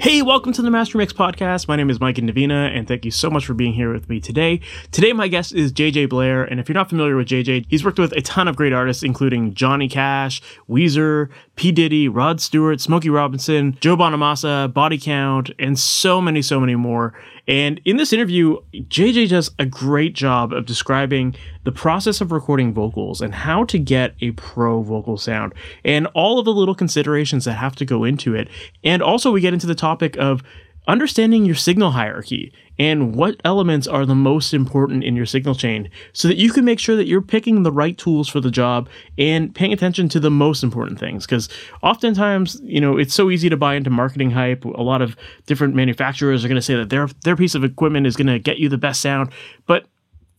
Hey, welcome to the Master Mix podcast. My name is Mike Indovina, and thank you so much for being here with me today. Today, my guest is JJ Blair, and if you're not familiar with JJ, he's worked with a ton of great artists, including Johnny Cash, Weezer, P. Diddy, Rod Stewart, Smokey Robinson, Joe Bonamassa, Body Count, and so many, so many more. And in this interview, JJ does a great job of describing the process of recording vocals and how to get a pro vocal sound and all of the little considerations that have to go into it. And also, we get into the topic of understanding your signal hierarchy and what elements are the most important in your signal chain so that you can make sure that you're picking the right tools for the job and paying attention to the most important things. Because oftentimes you know it's so easy to buy into marketing hype. A lot of different manufacturers are going to say that their their piece of equipment is going to get you the best sound. But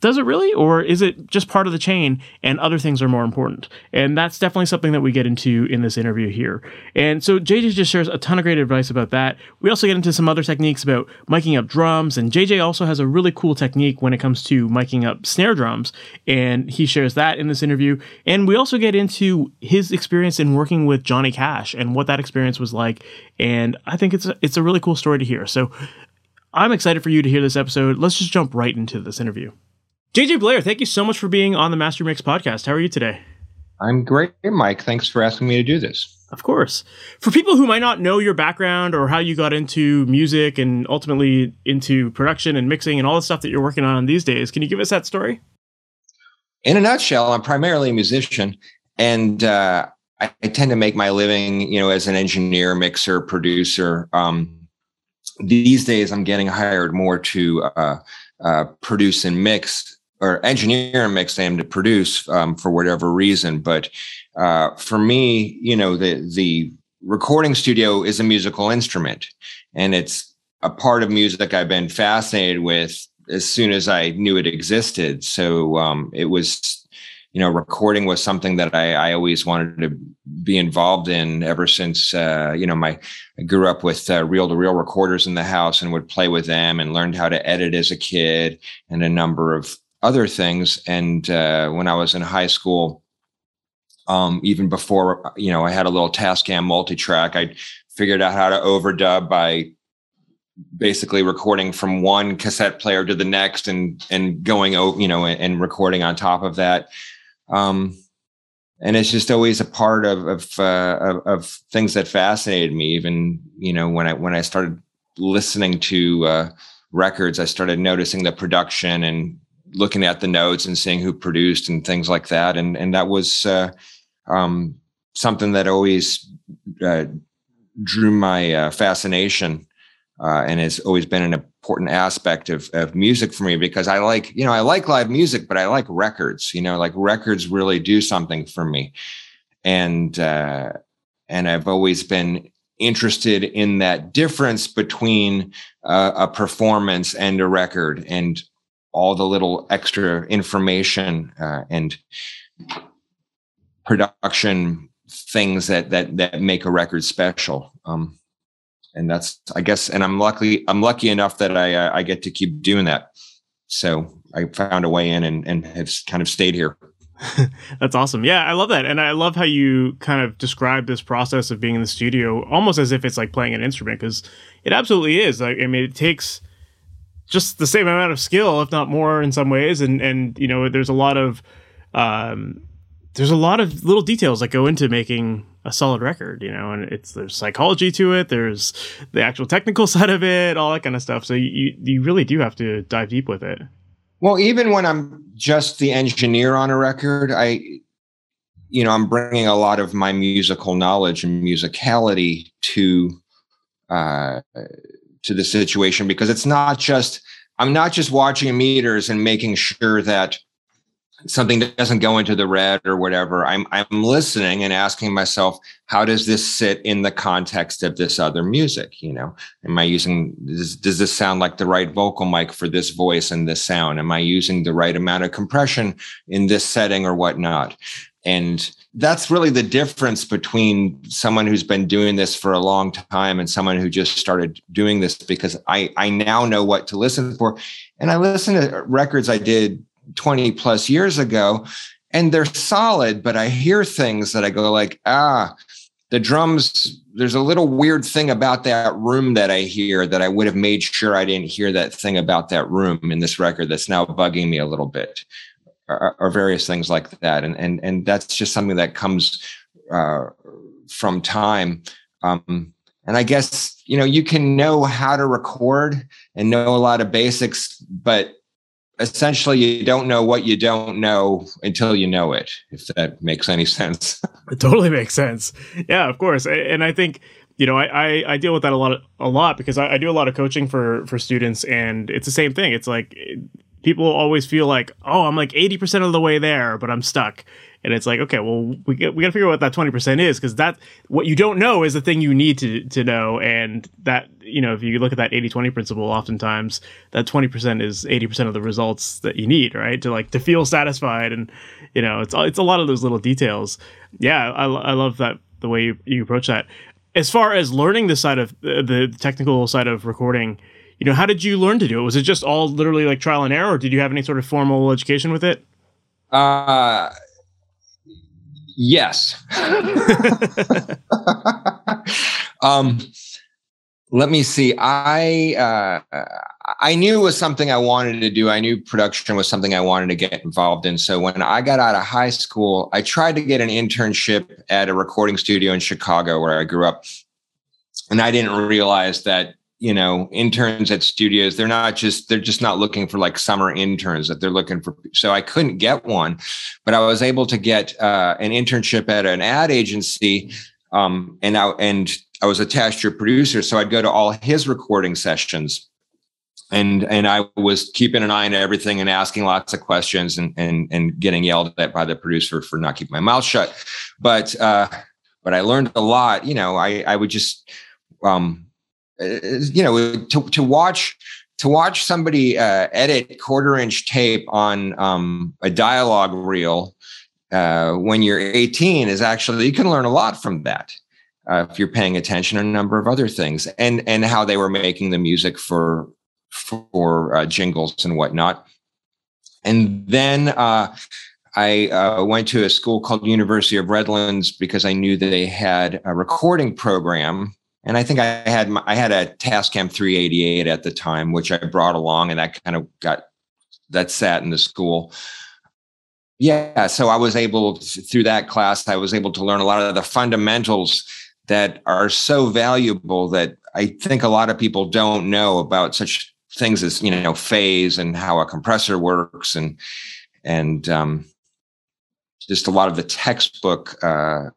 does it really? Or is it just part of the chain and other things are more important? And that's definitely something that we get into in this interview here. And so jj just shares a ton of great advice about that. We also get into some other techniques about miking up drums. And jj also has a really cool technique when it comes to miking up snare drums. And he shares that in this interview. And we also get into his experience in working with johnny cash and what that experience was like. And i think it's a, it's a really cool story to hear. So i'm excited for you to hear this episode. Let's just jump right into this interview JJ Blair, thank you so much for being on the Master Mix podcast. How are you today? I'm great, Mike. Thanks for asking me to do this. Of course. For people who might not know your background or how you got into music and ultimately into production and mixing and all the stuff that you're working on these days, can you give us that story? In a nutshell, I'm primarily a musician, and uh, I, I, tend to make my living, you know, as an engineer, mixer, producer. Um, these days, I'm getting hired more to uh, uh, produce and mix or engineer mix them to produce um, for whatever reason. But uh, for me, you know, the the recording studio is a musical instrument, and it's a part of music I've been fascinated with as soon as I knew it existed. So um, it was, you know, recording was something that I, I always wanted to be involved in ever since, uh, you know, my I grew up with reel to reel recorders in the house and would play with them and learned how to edit as a kid and a number of other things. And uh, when I was in high school, um, even before you know, I had a little Tascam multi-track. I figured out how to overdub by basically recording from one cassette player to the next and and going you know and, and recording on top of that. Um, and it's just always a part of of, uh, of, of things that fascinated me. Even you know when I when I started listening to uh, records, I started noticing the production and looking at the notes and seeing who produced and things like that. And and that was uh, um, something that always uh, drew my uh, fascination. Uh, and has always been an important aspect of, of music for me because I like, you know, I like live music, but I like records, you know, like records really do something for me. And, uh, and I've always been interested in that difference between uh, a performance and a record and all the little extra information uh, and production things that that that make a record special. Um, and that's I guess, and I'm lucky. I'm lucky enough that I uh, I get to keep doing that. So I found a way in and and have kind of stayed here. That's awesome. Yeah, I love that. And I love how you kind of describe this process of being in the studio almost as if it's like playing an instrument because it absolutely is. Like, I mean, it takes just the same amount of skill, if not more, in some ways. And and you know, there's a lot of um, there's a lot of little details that go into making a solid record, you know, and it's there's psychology to it, there's the actual technical side of it, all that kind of stuff. So you you really do have to dive deep with it. Well, even when I'm just the engineer on a record, I you know, I'm bringing a lot of my musical knowledge and musicality to uh to the situation because it's not just I'm not just watching meters and making sure that something doesn't go into the red or whatever. I'm i'm listening and asking myself how does this sit in the context of this other music you know? Am i using does, does this sound like the right vocal mic for this voice and this sound? Am i using the right amount of compression in this setting or whatnot? And that's really the difference between someone who's been doing this for a long time and someone who just started doing this because I, I now know what to listen for. And I listen to records I did 20 plus years ago and they're solid, but I hear things that I go like, ah, the drums, there's a little weird thing about that room that I hear that I would have made sure I didn't hear that thing about that room in this record that's now bugging me a little bit or, or various things like that. And, and, and that's just something that comes uh, from time. Um, and I guess, you know, you can know how to record and know a lot of basics, but essentially you don't know what you don't know until you know it, if that makes any sense. it totally makes sense. Yeah, of course. And I think, you know, I, I, I deal with that a lot, a lot because I, I do a lot of coaching for, for students and it's the same thing. It's like, people always feel like, oh, I'm like 80% of the way there, but I'm stuck. And it's like, okay, well, we we got to figure out what that 20% is because that what you don't know is the thing you need to, to know. And that, you know, if you look at that 80 20 principle, oftentimes that 20% is 80% of the results that you need, right? To like to feel satisfied. And, you know, it's, it's a lot of those little details. Yeah, I, I love that the way you, you approach that. As far as learning the side of the technical side of recording, you know, how did you learn to do it? Was it just all literally like trial and error, or did you have any sort of formal education with it? Uh, yes. um, let me see. I uh, I knew it was something I wanted to do. I knew production was something I wanted to get involved in. So when I got out of high school, I tried to get an internship at a recording studio in Chicago where I grew up, and I didn't realize that you know interns at studios they're not just they're just not looking for like summer interns that they're looking for. So i couldn't get one but i was able to get uh, an internship at an ad agency um, and i and i was attached to a producer so i'd go to all his recording sessions. And and i was keeping an eye on everything and asking lots of questions and and and getting yelled at by the producer for not keeping my mouth shut. But uh but i learned a lot you know i i would just um you know, to, to watch to watch somebody uh, edit quarter inch tape on um, a dialogue reel uh, when you're 18 is actually you can learn a lot from that uh, if you're paying attention a number of other things and and how they were making the music for for uh, jingles and whatnot. And then uh, I uh, went to a school called University of Redlands because I knew that they had a recording program and I think I had my, I had a Tascam 388 at the time, which I brought along, and that kind of got that sat in the school. Yeah, so I was able through that class, I was able to learn a lot of the fundamentals that are so valuable that I think a lot of people don't know about such things as you know phase and how a compressor works and and um, just a lot of the textbook uh,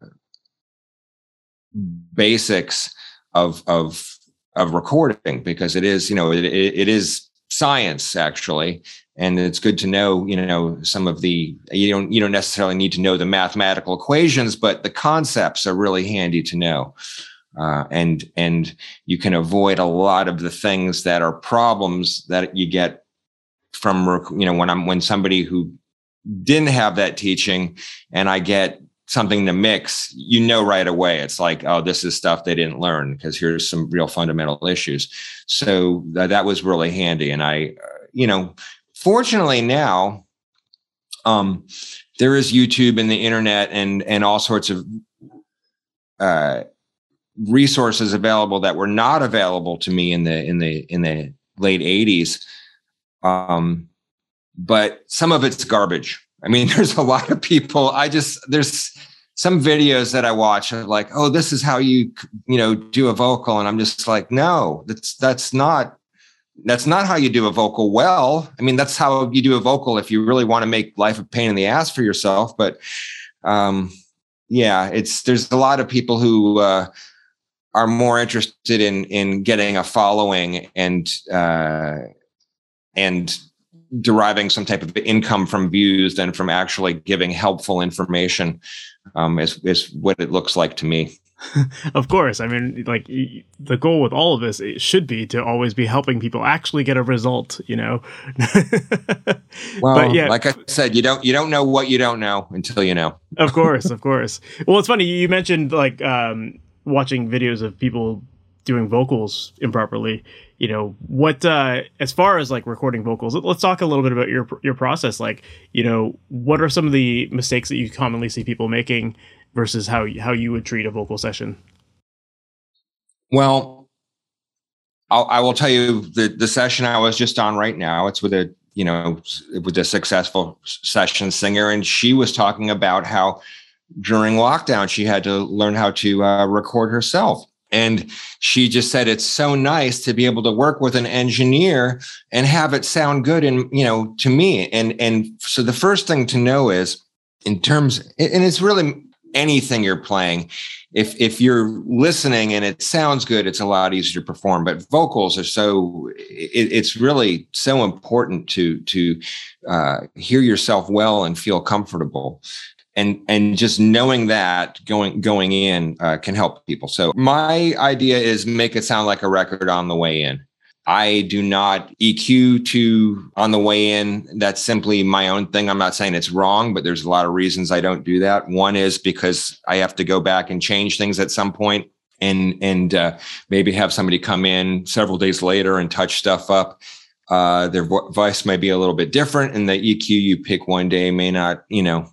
basics of of of recording because it is you know it, it is science actually. And it's good to know you know some of the you don't you don't necessarily need to know the mathematical equations but the concepts are really handy to know. Uh, and and you can avoid a lot of the things that are problems that you get from you know when i'm when somebody who didn't have that teaching and i get something to mix, you know right away. It's like, oh, this is stuff they didn't learn because here's some real fundamental issues. So th- that was really handy. And I, uh, you know, fortunately now, um, there is YouTube and the internet and and all sorts of uh, resources available that were not available to me in the in the in the late 80s. Um, but some of it's garbage I mean, there's a lot of people. I just there's some videos that I watch of like, oh, this is how you you know do a vocal, and I'm just like, no, that's that's not that's not how you do a vocal well. I mean, that's how you do a vocal if you really want to make life a pain in the ass for yourself. But um, yeah, it's there's a lot of people who uh, are more interested in in getting a following and uh, and deriving some type of income from views than from actually giving helpful information um, is, is what it looks like to me. of course. I mean, like the goal with all of this it should be to always be helping people actually get a result. You know. well, but yeah, like I said, you don't you don't know what you don't know until you know. of course, of course. Well, it's funny you mentioned like um, watching videos of people doing vocals improperly you know what uh as far as like recording vocals let's talk a little bit about your your process. Like you know what are some of the mistakes that you commonly see people making versus how how you would treat a vocal session? Well I'll, I will tell you the the session i was just on right now it's with a you know with a successful session singer and she was talking about how during lockdown she had to learn how to uh, record herself and she just said it's so nice to be able to work with an engineer and have it sound good and you know to me. And and so the first thing to know is in terms and it's really anything you're playing. If if you're listening and it sounds good it's a lot easier to perform but vocals are so it, it's really so important to to uh, hear yourself well and feel comfortable and and just knowing that going going in uh, can help people. So my idea is make it sound like a record on the way in. I do not eq to on the way in. That's simply my own thing. I'm not saying it's wrong but there's a lot of reasons i don't do that. One is because i have to go back and change things at some point and and uh, maybe have somebody come in several days later and touch stuff up. Uh, their voice may be a little bit different and the eq you pick one day may not you know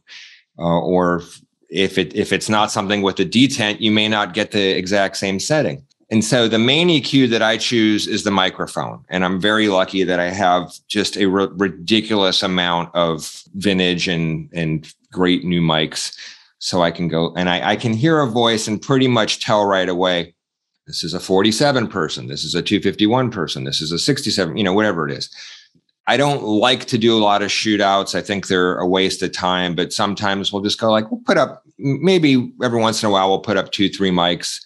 uh, or if it if it's not something with a detent, you may not get the exact same setting. And so the main EQ that I choose is the microphone. And I'm very lucky that I have just a r- ridiculous amount of vintage and, and great new mics. So I can go and I, I can hear a voice and pretty much tell right away this is a 47 person, this is a 251 person, this is a 67, you know, whatever it is. I don't like to do a lot of shootouts. I think they're a waste of time, but sometimes we'll just go like, we'll put up maybe every once in a while we'll put up two, three mics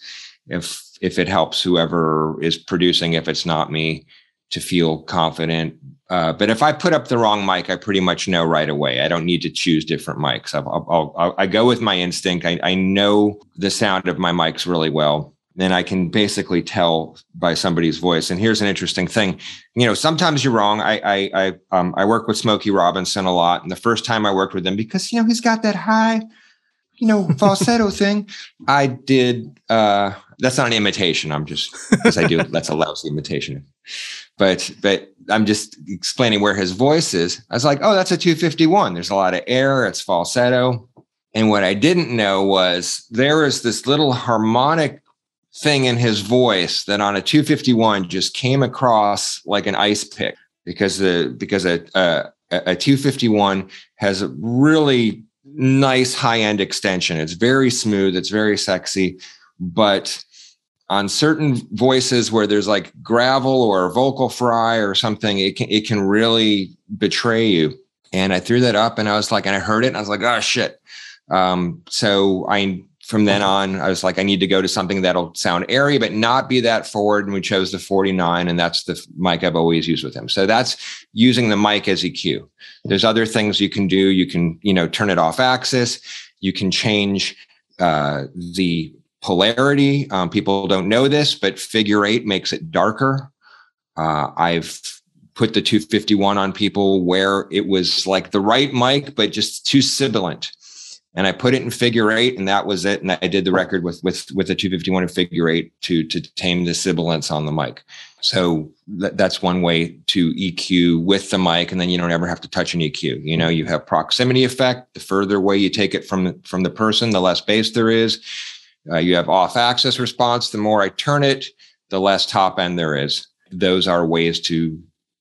if if it helps whoever is producing, if it's not me, to feel confident. Uh, but if I put up the wrong mic, I pretty much know right away. I don't need to choose different mics. I'll, I'll, I'll, i go with my instinct. I, I know the sound of my mics really well then I can basically tell by somebody's voice. And here's an interesting thing. You know, sometimes you're wrong. I I I um I work with Smokey Robinson a lot. And the first time I worked with him, because you know, he's got that high, you know, falsetto thing. I did uh that's not an imitation. I'm just because I do that's a lousy imitation. But but I'm just explaining where his voice is. I was like, oh, that's a 251. There's a lot of air, it's falsetto. And what I didn't know was there is this little harmonic thing in his voice that on a 251 just came across like an ice pick because the because a a, a 251 has a really nice high end extension. It's very smooth. It's very sexy, but on certain voices where there's like gravel or vocal fry or something, it can it can really betray you. And I threw that up and I was like, and I heard it and I was like, oh shit. Um, so I from then on, I was like, I need to go to something that'll sound airy, but not be that forward. And we chose the 49, and that's the mic I've always used with him. So that's using the mic as EQ. There's other things you can do. You can, you know, turn it off axis. You can change uh, the polarity. Um, people don't know this, but figure eight makes it darker. Uh, I've put the 251 on people where it was like the right mic, but just too sibilant and I put it in figure eight, and that was it. And I did the record with with with a 251 in figure eight to to tame the sibilance on the mic. So th- that's one way to EQ with the mic, and then you don't ever have to touch an EQ. You know, you have proximity effect. The further away you take it from from the person, the less bass there is. Uh, you have off axis response. The more I turn it, the less top end there is. Those are ways to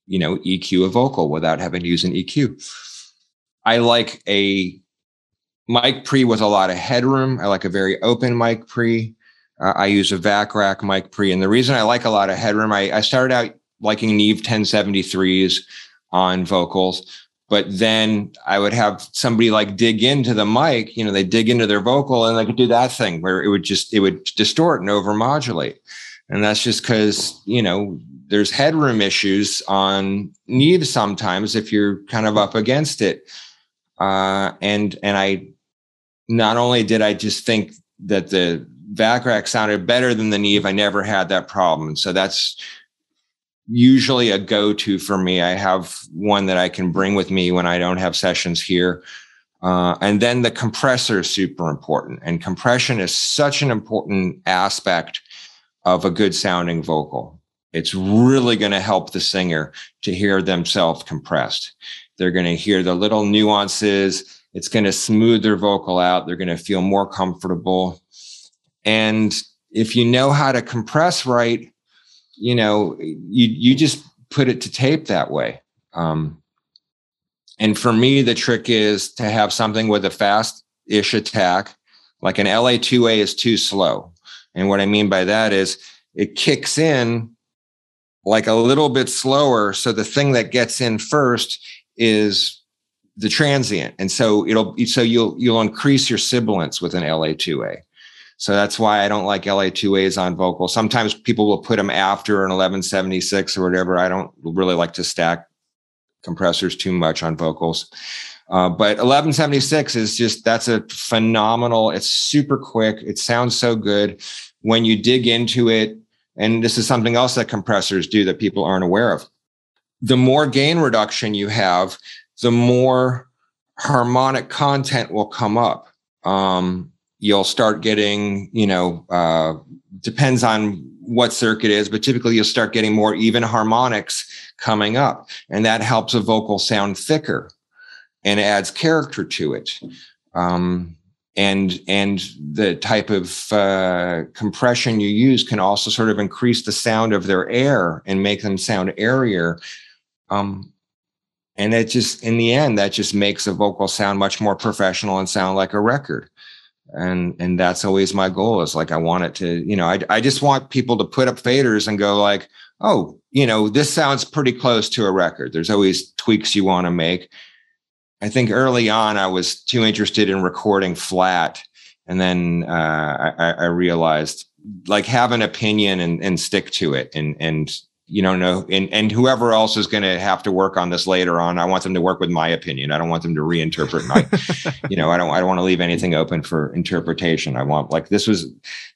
you know EQ a vocal without having to use an EQ. I like a mic pre with a lot of headroom. I like a very open mic pre. Uh, I use a Vac Rac mic pre. And the reason I like a lot of headroom, I, I started out liking Neve 1073s on vocals, but then I would have somebody like dig into the mic, you know, they dig into their vocal and they could do that thing where it would just, it would distort and overmodulate. And that's just because, you know, there's headroom issues on Neve sometimes if you're kind of up against it. Uh, and and I not only did I just think that the Vac Rac sounded better than the Neve, I never had that problem. So that's usually a go-to for me. I have one that I can bring with me when I don't have sessions here. Uh, and then the compressor is super important. And compression is such an important aspect of a good sounding vocal. It's really going to help the singer to hear themselves compressed. They're going to hear the little nuances. It's going to smooth their vocal out. They're going to feel more comfortable. And if you know how to compress right, you know, you you just put it to tape that way. Um, and for me, the trick is to have something with a fast ish attack. Like an LA2A is too slow. And what I mean by that is it kicks in like a little bit slower. So the thing that gets in first is the transient. And so it'll, so you'll, you'll increase your sibilance with an LA2A. So that's why I don't like LA2As on vocal. Sometimes people will put them after an 1176 or whatever. I don't really like to stack compressors too much on vocals. Uh, but 1176 is just that's a phenomenal. It's super quick. It sounds so good when you dig into it. And this is something else that compressors do that people aren't aware of. The more gain reduction you have, the more harmonic content will come up. Um, you'll start getting, you know, uh, depends on what circuit is, but typically you'll start getting more even harmonics coming up. And that helps a vocal sound thicker and adds character to it. Um, and and the type of uh, compression you use can also sort of increase the sound of their air and make them sound airier. Um, and it just in the end that just makes a vocal sound much more professional and sound like a record. And and that's always my goal is like i want it to you know i, I just want people to put up faders and go like oh you know this sounds pretty close to a record. There's always tweaks you want to make. I think early on i was too interested in recording flat. And then uh, I, I realized like have an opinion and, and stick to it and and you don't know and and whoever else is going to have to work on this later on i want them to work with my opinion. I don't want them to reinterpret my you know i don't i don't want to leave anything open for interpretation. I want like this was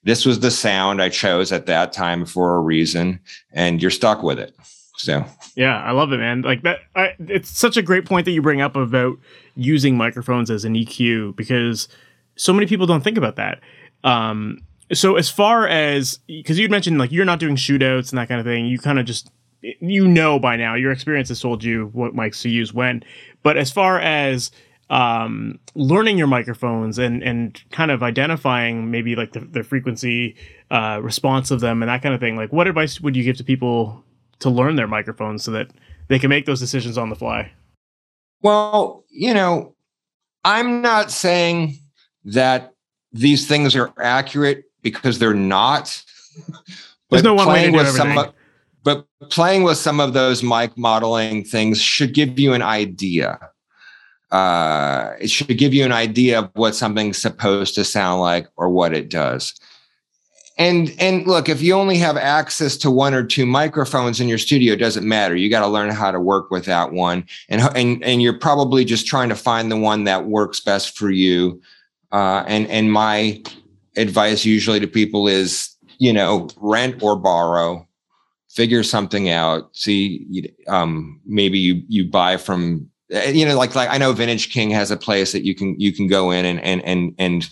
this was the sound i chose at that time for a reason and you're stuck with it. So. Yeah i love it man. Like that I, it's such a great point that you bring up about using microphones as an eq because so many people don't think about that. Um so as far as because you'd mentioned like you're not doing shootouts and that kind of thing, you kind of just you know by now your experience has told you what mics to use when. But as far as um, learning your microphones and and kind of identifying maybe like the, the frequency uh, response of them and that kind of thing, like what advice would you give to people to learn their microphones so that they can make those decisions on the fly? Well, you know, I'm not saying that these things are accurate because they're not. There's no one way to do everything. Some, but playing with some of those mic modeling things should give you an idea. Uh, it should give you an idea of what something's supposed to sound like or what it does. And and look, if you only have access to one or two microphones in your studio, it doesn't matter. You got to learn how to work with that one, and and and you're probably just trying to find the one that works best for you. Uh, and and my advice usually to people is, you know, rent or borrow, figure something out. See, um, maybe you you buy from, eh, you know, like like I know Vintage King has a place that you can you can go in and and and and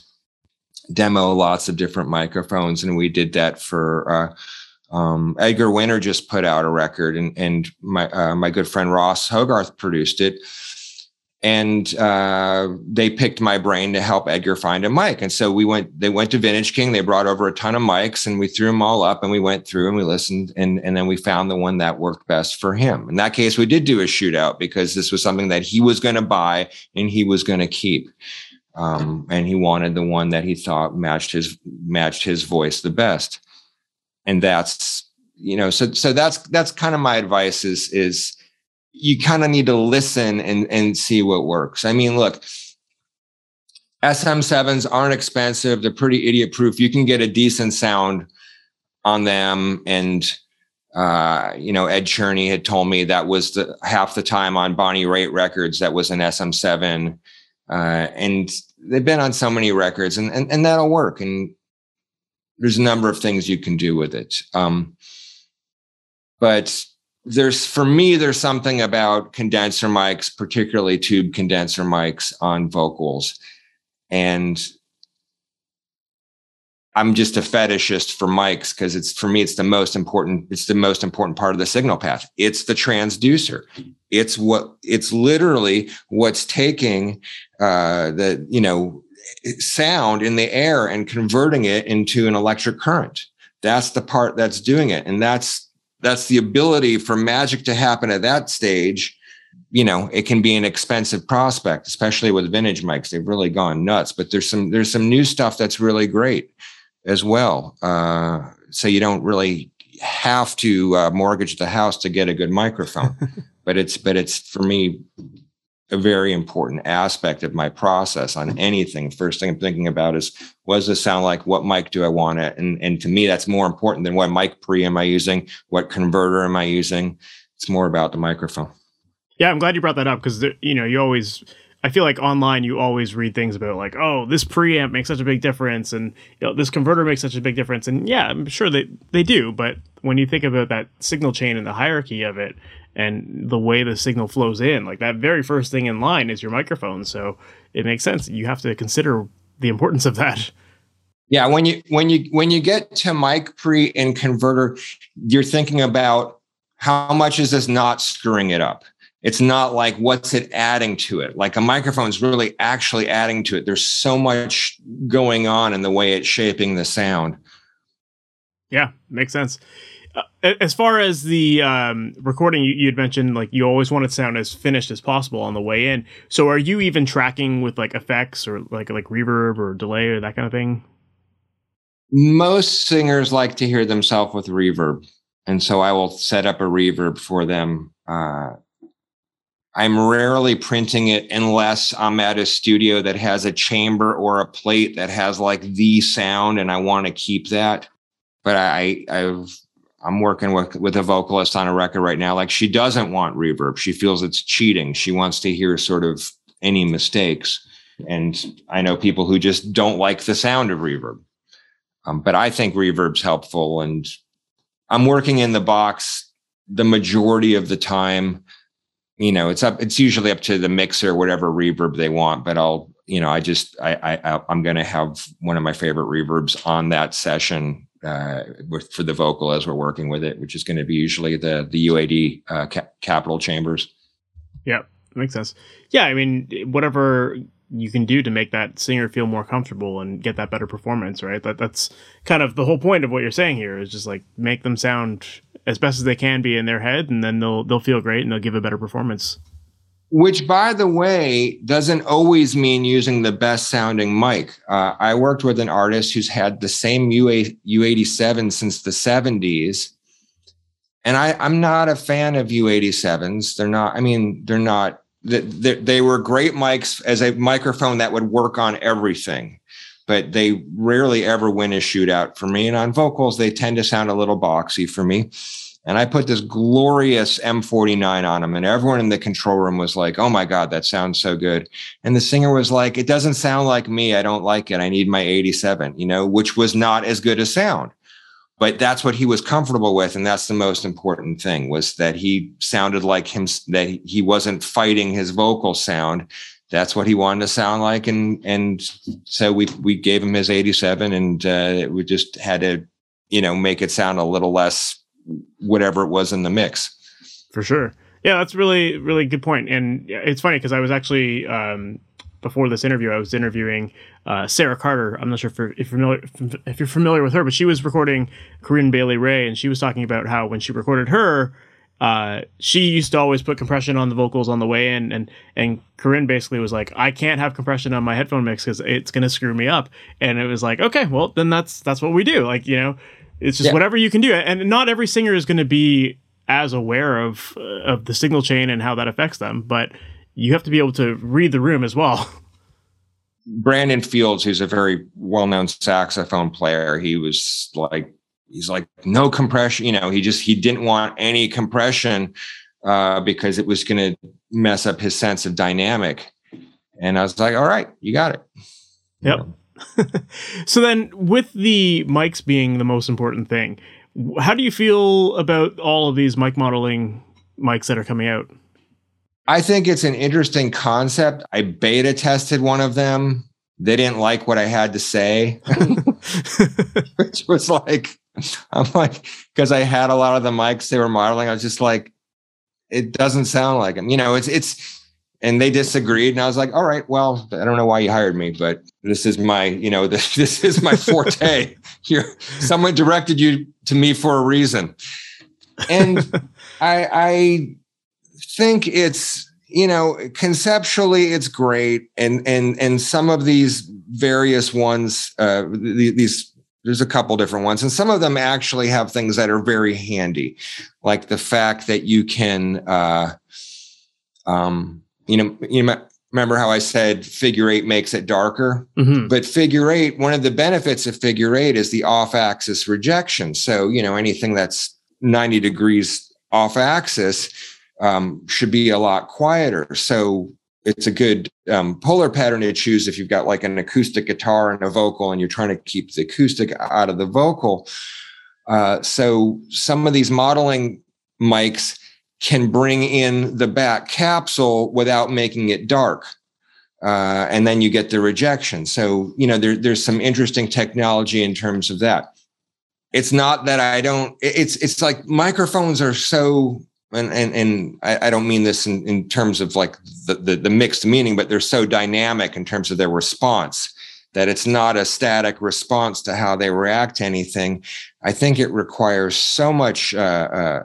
demo lots of different microphones, and we did that for. Uh, um, Edgar Winter just put out a record, and and my uh, my good friend Ross Hogarth produced it and uh, they picked my brain to help Edgar find a mic. And so we went. They went to Vintage King. They brought over a ton of mics, and we threw them all up, and we went through and we listened, and and then we found the one that worked best for him. In that case, we did do a shootout because this was something that he was going to buy and he was going to keep. Um, and he wanted the one that he thought matched his matched his voice the best. And that's you know so so that's that's kind of my advice is is you kind of need to listen and, and see what works. I mean, look, SM7s aren't expensive. They're pretty idiot proof. You can get a decent sound on them. And Uh, you know, Ed Cherney had told me that was the half the time on Bonnie Raitt records that was an SM7. Uh, and they've been on so many records and, and, and that'll work. And there's a number of things you can do with it. Um, but there's, for me, there's something about condenser mics, particularly tube condenser mics on vocals. And I'm just a fetishist for mics because it's for me, it's the most important, it's the most important part of the signal path. It's the transducer. It's what it's literally what's taking uh the, you know, sound in the air and converting it into an electric current. That's the part that's doing it. And that's that's the ability for magic to happen at that stage you know it can be an expensive prospect especially with vintage mics they've really gone nuts but there's some there's some new stuff that's really great as well. Uh, so you don't really have to uh, mortgage the house to get a good microphone, but it's but it's for me a very important aspect of my process on mm-hmm. anything. First thing I'm thinking about is what does this sound like? What mic do I want it? And and to me, that's more important than what mic pre am I using? What converter am I using? It's more about the microphone. Yeah, I'm glad you brought that up because you know you always I feel like online you always read things about like, oh, this preamp makes such a big difference, and you know, this converter makes such a big difference, and yeah, I'm sure they they do. But when you think about that signal chain and the hierarchy of it, and the way the signal flows in, like that very first thing in line is your microphone. So it makes sense. You have to consider the importance of that. Yeah, when you when you when you get to mic pre and converter, you're thinking about how much is this not screwing it up it's not like what's it adding to it like a microphone is really actually adding to it there's so much going on in the way it's shaping the sound yeah makes sense as far as the um, recording you, you'd mentioned like you always want it to sound as finished as possible on the way in so are you even tracking with like effects or like like reverb or delay or that kind of thing most singers like to hear themselves with reverb and so i will set up a reverb for them uh, I'm rarely printing it unless I'm at a studio that has a chamber or a plate that has like the sound and I want to keep that. But I, I've, I'm working with, with a vocalist on a record right now. Like she doesn't want reverb. She feels it's cheating. She wants to hear sort of any mistakes. And I know people who just don't like the sound of reverb. Um, but I think reverb's helpful. And I'm working in the box the majority of the time you know, it's up, it's usually up to the mixer, whatever reverb they want, but I'll, you know, I just, I, I, I'm going to have one of my favorite reverbs on that session, uh, with, for the vocal as we're working with it, which is going to be usually the, the UAD, uh, ca- Capitol Chambers. Yeah, makes sense. Yeah. I mean, whatever you can do to make that singer feel more comfortable and get that better performance, right? That that's kind of the whole point of what you're saying here is just like make them sound as best as they can be in their head, and then they'll they'll feel great and they'll give a better performance. Which, by the way, doesn't always mean using the best sounding mic. Uh, I worked with an artist who's had the same UA, U87 since the 70s. And I, I'm not a fan of U87s. They're not, I mean, they're not they, they were great mics as a microphone that would work on everything but they rarely ever win a shootout for me and on vocals they tend to sound a little boxy for me and i put this glorious m49 on him, and everyone in the control room was like oh my god that sounds so good. And the singer was like it doesn't sound like me. I don't like it. I need my 87 you know which was not as good a sound. But that's what he was comfortable with and that's the most important thing was that he sounded like him that he wasn't fighting his vocal sound. That's what he wanted to sound like and and so we we gave him his 87 and uh, we just had to you know make it sound a little less whatever it was in the mix for sure yeah that's really really good point. and it's funny because i was actually um before this interview, I was interviewing uh, Sarah Carter. I'm not sure if you're, if familiar if you're familiar with her, but she was recording Corinne Bailey Rae, and she was talking about how when she recorded her, uh, she used to always put compression on the vocals on the way in, and and Corinne basically was like, I can't have compression on my headphone mix because it's gonna screw me up. And it was like, okay, well then that's that's what we do. Like you know, it's just yeah. whatever you can do, and not every singer is going to be as aware of uh, of the signal chain and how that affects them, but you have to be able to read the room as well. Brandon Fields, who's a very well known saxophone player, he was like he's like no compression you know he just he didn't want any compression uh, because it was going to mess up his sense of dynamic. And i was like all right you got it. Yep so then with the mics being the most important thing how do you feel about all of these mic modeling mics that are coming out? I think it's an interesting concept. I beta tested one of them. They didn't like what I had to say, which was like, I'm like, because I had a lot of the mics they were modeling, I was just like, it doesn't sound like them. You know, it's, it's, and they disagreed. And I was like, all right, well, I don't know why you hired me, but this is my, you know, this, this is my forte. Here, someone directed you to me for a reason. And I, I think it's, you know conceptually it's great and and and some of these various ones uh these there's a couple different ones and some of them actually have things that are very handy like the fact that you can uh um you know you know remember how i said figure eight makes it darker mm-hmm. but figure eight one of the benefits of figure eight is the off axis rejection so you know anything that's 90 degrees off axis um, should be a lot quieter. So it's a good um, polar pattern to choose if you've got like an acoustic guitar and a vocal and you're trying to keep the acoustic out of the vocal. Uh, so some of these modeling mics can bring in the back capsule without making it dark. Uh, and then you get the rejection. So, you know, there, there's some interesting technology in terms of that. It's not that I don't, it's, it's like microphones are so and and and I, I, don't mean this in, in terms of like the, the, the mixed meaning, but they're so dynamic in terms of their response that it's not a static response to how they react to anything. I think it requires so much uh, uh,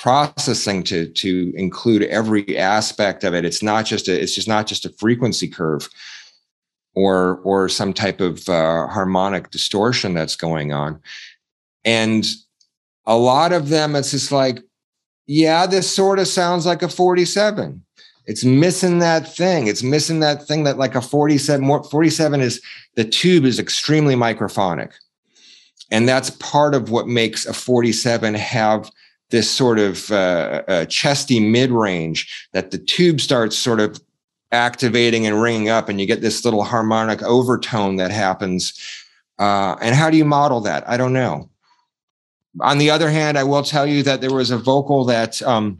processing to to include every aspect of it. It's not just a it's just not just a frequency curve or or some type of uh, harmonic distortion that's going on, and a lot of them it's just like yeah, this sort of sounds like a 47. It's missing that thing. It's missing that thing that like a 47 more 47 is the tube is extremely microphonic. And that's part of what makes a 47 have this sort of uh, uh, chesty mid range that the tube starts sort of activating and ringing up, and you get this little harmonic overtone that happens. Uh, and how do you model that? I don't know. On the other hand, I will tell you that there was a vocal that um,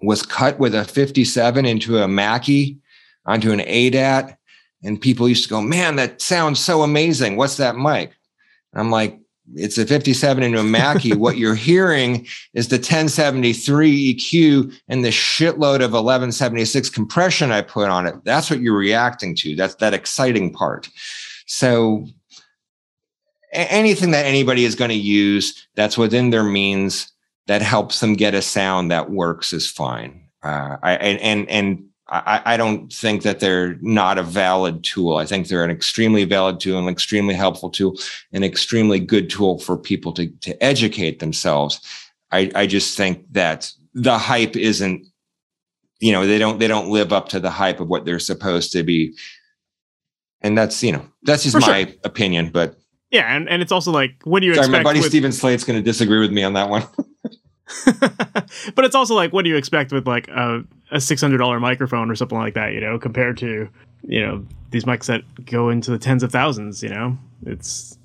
was cut with a 57 into a Mackie onto an ADAT. And people used to go, man, that sounds so amazing. What's that mic? I'm like, it's a 57 into a Mackie. what you're hearing is the 1073 EQ and the shitload of 1176 compression I put on it. That's what you're reacting to. That's that exciting part. So anything that anybody is going to use that's within their means that helps them get a sound that works is fine. Uh, I, and and I, I, don't think that they're not a valid tool. I think they're an extremely valid tool, an extremely helpful tool, an extremely good tool for people to to educate themselves. I, I just think that the hype isn't, you know, they don't they don't live up to the hype of what they're supposed to be. And that's you know that's just for my sure. opinion, but yeah, and, and it's also like, what do you Sorry, expect? my buddy with... Steven Slate's going to disagree with me on that one. but it's also like, what do you expect with like a, a six hundred dollar microphone or something like that? You know, compared to you know these mics that go into the tens of thousands. You know, it's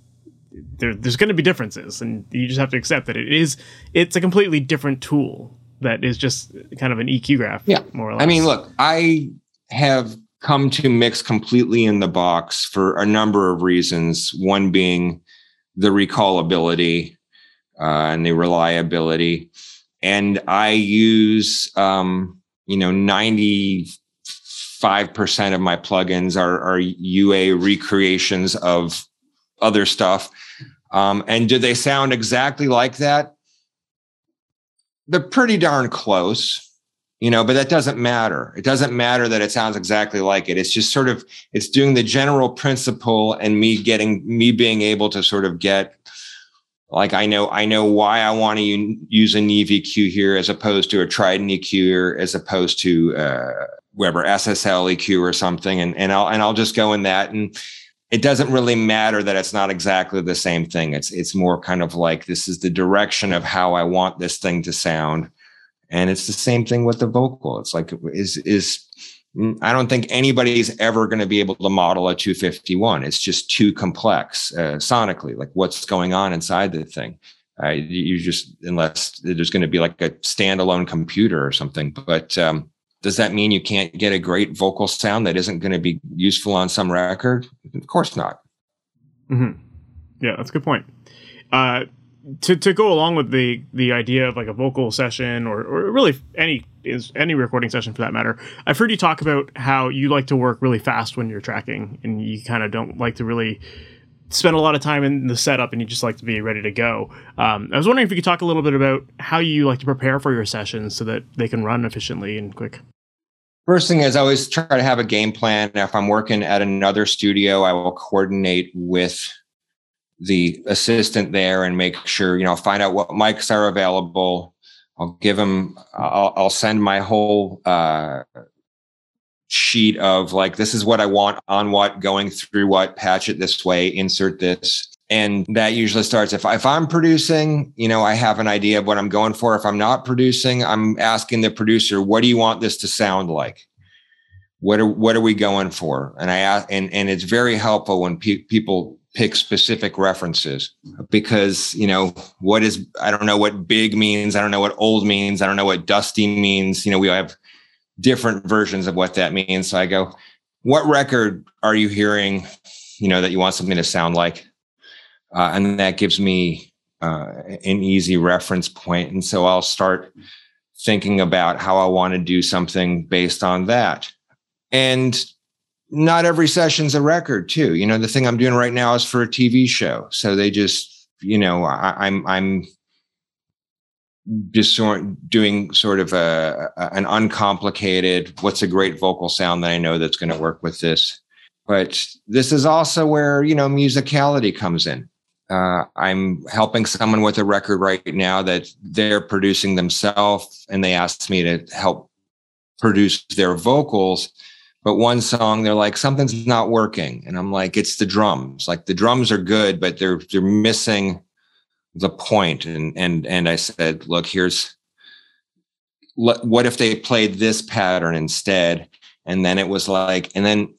there, there's going to be differences, and you just have to accept that it is. It's a completely different tool that is just kind of an EQ graph. Yeah, more or less. I mean, look, I have come to mix completely in the box for a number of reasons. One being the recallability uh, and the reliability. And I use, um, you know, 95% of my plugins are, are UA recreations of other stuff. Um, and do they sound exactly like that? They're pretty darn close you know but that doesn't matter it doesn't matter that it sounds exactly like it it's just sort of it's doing the general principle and me getting me being able to sort of get like i know i know why i want to use an EVQ here as opposed to a trident eq here as opposed to uh whatever ssl eq or something and and i'll and i'll just go in that and it doesn't really matter that it's not exactly the same thing. It's it's more kind of like this is the direction of how I want this thing to sound. And it's the same thing with the vocal. It's like is is I don't think anybody's ever going to be able to model a 251. It's just too complex uh, sonically, like what's going on inside the thing. Uh, you just unless there's going to be like a standalone computer or something. But um, does that mean you can't get a great vocal sound that isn't going to be useful on some record? Of course not. Mm-hmm. Yeah, that's a good point. Uh, to to go along with the the idea of like a vocal session or or really any is any recording session for that matter. I've heard you talk about how you like to work really fast when you're tracking, and you kind of don't like to really spend a lot of time in the setup, and you just like to be ready to go. Um, I was wondering if you could talk a little bit about how you like to prepare for your sessions so that they can run efficiently and quick. First thing is I always try to have a game plan. If I'm working at another studio, I will coordinate with the assistant there and make sure, you know, find out what mics are available. I'll give them, I'll, I'll send my whole uh, sheet of like, this is what I want on what, going through what, patch it this way, insert this. And that usually starts if, if I'm producing, you know, I have an idea of what I'm going for. If I'm not producing, I'm asking the producer, what do you want this to sound like? What are, what are we going for? And I ask, and, and it's very helpful when pe- people pick specific references because, you know, what is, I don't know what big means. I don't know what old means. I don't know what dusty means. You know, we have different versions of what that means. So I go, what record are you hearing, you know, that you want something to sound like? Uh, and that gives me uh, an easy reference point. And so I'll start thinking about how I want to do something based on that. And not every session's a record, too. You know, the thing I'm doing right now is for a TV show. So they just, you know, I, I'm I'm just sort doing sort of a, a, an uncomplicated what's a great vocal sound that I know that's going to work with this. But this is also where you know musicality comes in. Uh, I'm helping someone with a record right now that they're producing themselves, and they asked me to help produce their vocals. But one song, they're like, something's not working, and I'm like, it's the drums. Like the drums are good, but they're they're missing the point. And and and I said, look, here's what if they played this pattern instead? And then it was like, and then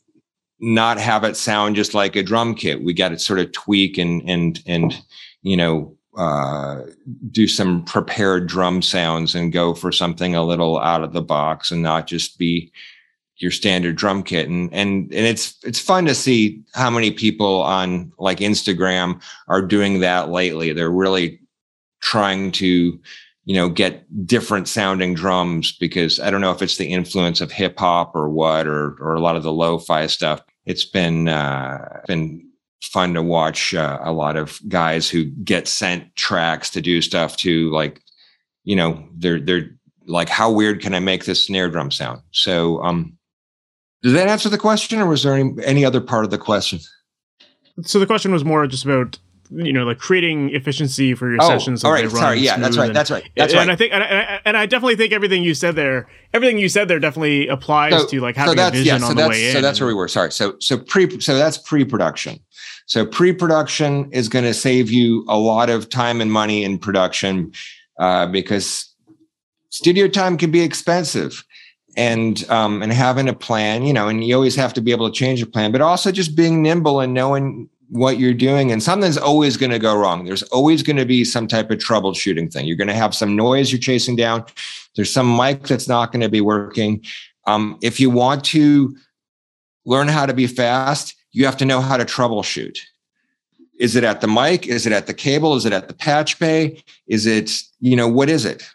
not have it sound just like a drum kit. We got to sort of tweak and and and you know uh, do some prepared drum sounds and go for something a little out of the box and not just be your standard drum kit. And and and it's it's fun to see how many people on like Instagram are doing that lately. They're really trying to you know get different sounding drums because i don't know if it's the influence of hip hop or what or or a lot of the lo-fi stuff. It's been uh been fun to watch uh, a lot of guys who get sent tracks to do stuff to like you know they're they're like how weird can i make this snare drum sound? So um does that answer the question or was there any, any other part of the question so the question was more just about you know like creating efficiency for your oh, sessions. All right, sorry, yeah, that's right, that's right, that's and, right. And I think, and I, and I, definitely think everything you said there, everything you said there, definitely applies so, to like having so a vision yeah, so on the way in. So that's where we were. Sorry. So so pre so that's pre-production. So pre-production is going to save you a lot of time and money in production uh, because studio time can be expensive and um, and having a plan, you know, and you always have to be able to change your plan, but also just being nimble and knowing what you're doing and something's always going to go wrong. There's always going to be some type of troubleshooting thing. You're going to have some noise you're chasing down. There's some mic that's not going to be working. Um, if you want to learn how to be fast you have to know how to troubleshoot. Is it at the mic? Is it at the cable? Is it at the patch bay? Is it you know what is it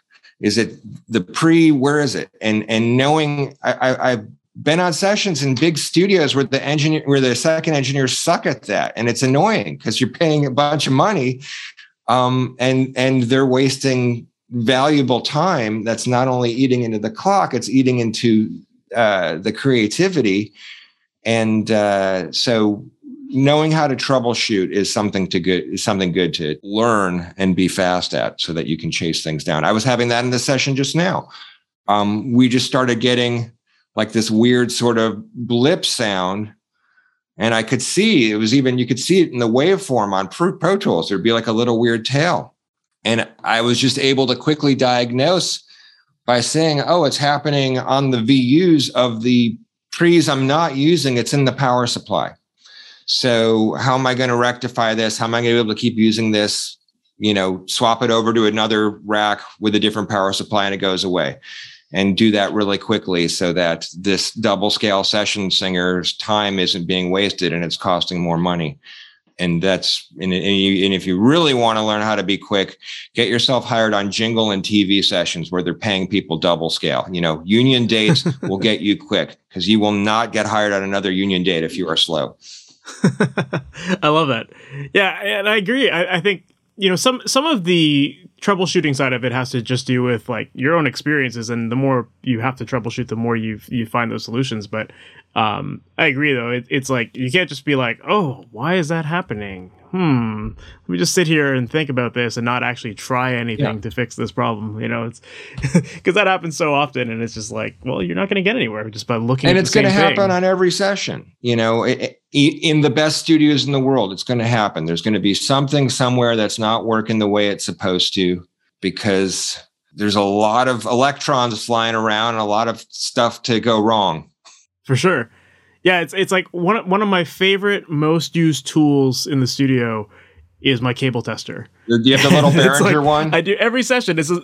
is it the pre where is it? And and knowing I, i've been on sessions in big studios where the engineer where the second engineers suck at that and it's annoying because you're paying a bunch of money um, and and they're wasting valuable time that's not only eating into the clock it's eating into uh, the creativity. And uh, so knowing how to troubleshoot is something to good is something good to learn and be fast at so that you can chase things down i was having that in the session just now um, we just started getting like this weird sort of blip sound And I could see it was even, you could see it in the waveform on Pro, Pro Tools. There'd be like a little weird tail. And I was just able to quickly diagnose by saying, oh, it's happening on the VUs of the trees I'm not using. It's in the power supply. So how am I going to rectify this? How am I going to be able to keep using this? You know, swap it over to another rack with a different power supply and it goes away and do that really quickly so that this double scale session singer's time isn't being wasted and it's costing more money and that's and, and, you, and, if you really want to learn how to be quick get yourself hired on jingle and tv sessions where they're paying people double scale you know union dates will get you quick because you will not get hired on another union date if you are slow i love that. Yeah and i agree. I, I think you know some some of the troubleshooting side of it has to just do with like your own experiences and the more you have to troubleshoot the more you you find those solutions but um i agree though. It, it's like you can't just be like oh why is that happening hmm let me just sit here and think about this and not actually try anything yeah. to fix this problem you know? It's because that happens so often and it's just like well you're not going to get anywhere just by looking and it's going to happen on every session you know? It, it, in the best studios in the world it's going to happen. There's going to be something somewhere that's not working the way it's supposed to because there's a lot of electrons flying around and a lot of stuff to go wrong. For sure yeah, it's it's like one one of my favorite most used tools in the studio is my cable tester. Do you have the little Behringer like, one? I do every session. It's a,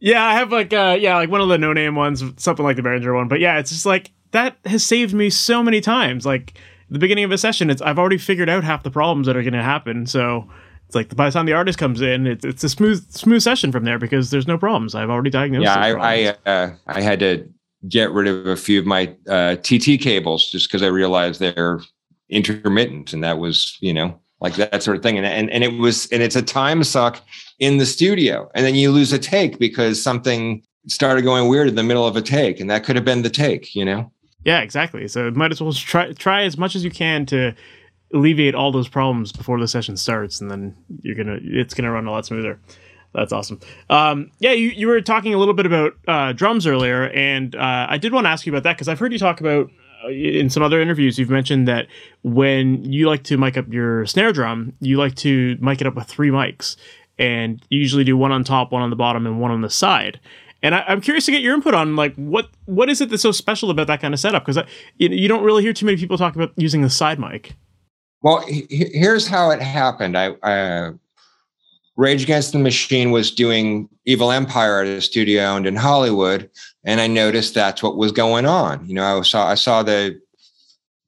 yeah, I have like uh yeah, like one of the no name ones, something like the Behringer one. But yeah, it's just like that has saved me so many times. Like the beginning of a session, it's I've already figured out half the problems that are going to happen. So it's like by the time the artist comes in, it's it's a smooth smooth session from there because there's no problems. I've already diagnosed. Yeah, I I, uh, I had to get rid of a few of my uh, TT cables just because I realized they're intermittent, and that was you know like that sort of thing. And and and it was and it's a time suck in the studio, and then you lose a take because something started going weird in the middle of a take, and that could have been the take, you know. Yeah, exactly. So might as well try try as much as you can to alleviate all those problems before the session starts, and then you're gonna it's gonna run a lot smoother. That's awesome. Um, yeah, you, you were talking a little bit about uh, drums earlier, and uh, I did want to ask you about that because I've heard you talk about uh, in some other interviews. You've mentioned that when you like to mic up your snare drum, you like to mic it up with three mics, and you usually do one on top, one on the bottom, and one on the side. And I, am curious to get your input on like what what is it that's so special about that kind of setup? Because you, you don't really hear too many people talk about using the side mic. Well, here's how it happened. I, I Rage Against the Machine was doing Evil Empire at a studio owned in Hollywood, and I noticed that's what was going on. You know, I saw I saw the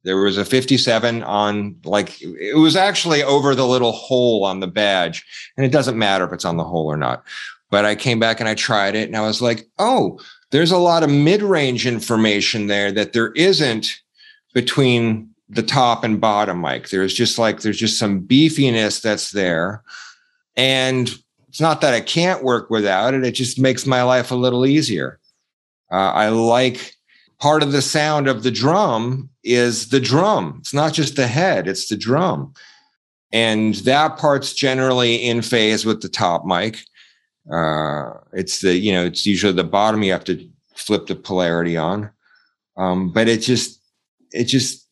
there was a 57 on like it was actually over the little hole on the badge, and it doesn't matter if it's on the hole or not. But I came back and I tried it, and I was like, oh, there's a lot of mid-range information there that there isn't between the top and bottom mic. There's just like there's just some beefiness that's there and it's not that I can't work without it, it just makes my life a little easier. Uh, I like part of the sound of the drum is the drum. It's not just the head, it's the drum. And that part's generally in phase with the top mic. Uh, it's the, you know, it's usually the bottom you have to flip the polarity on. Um, but it just, it just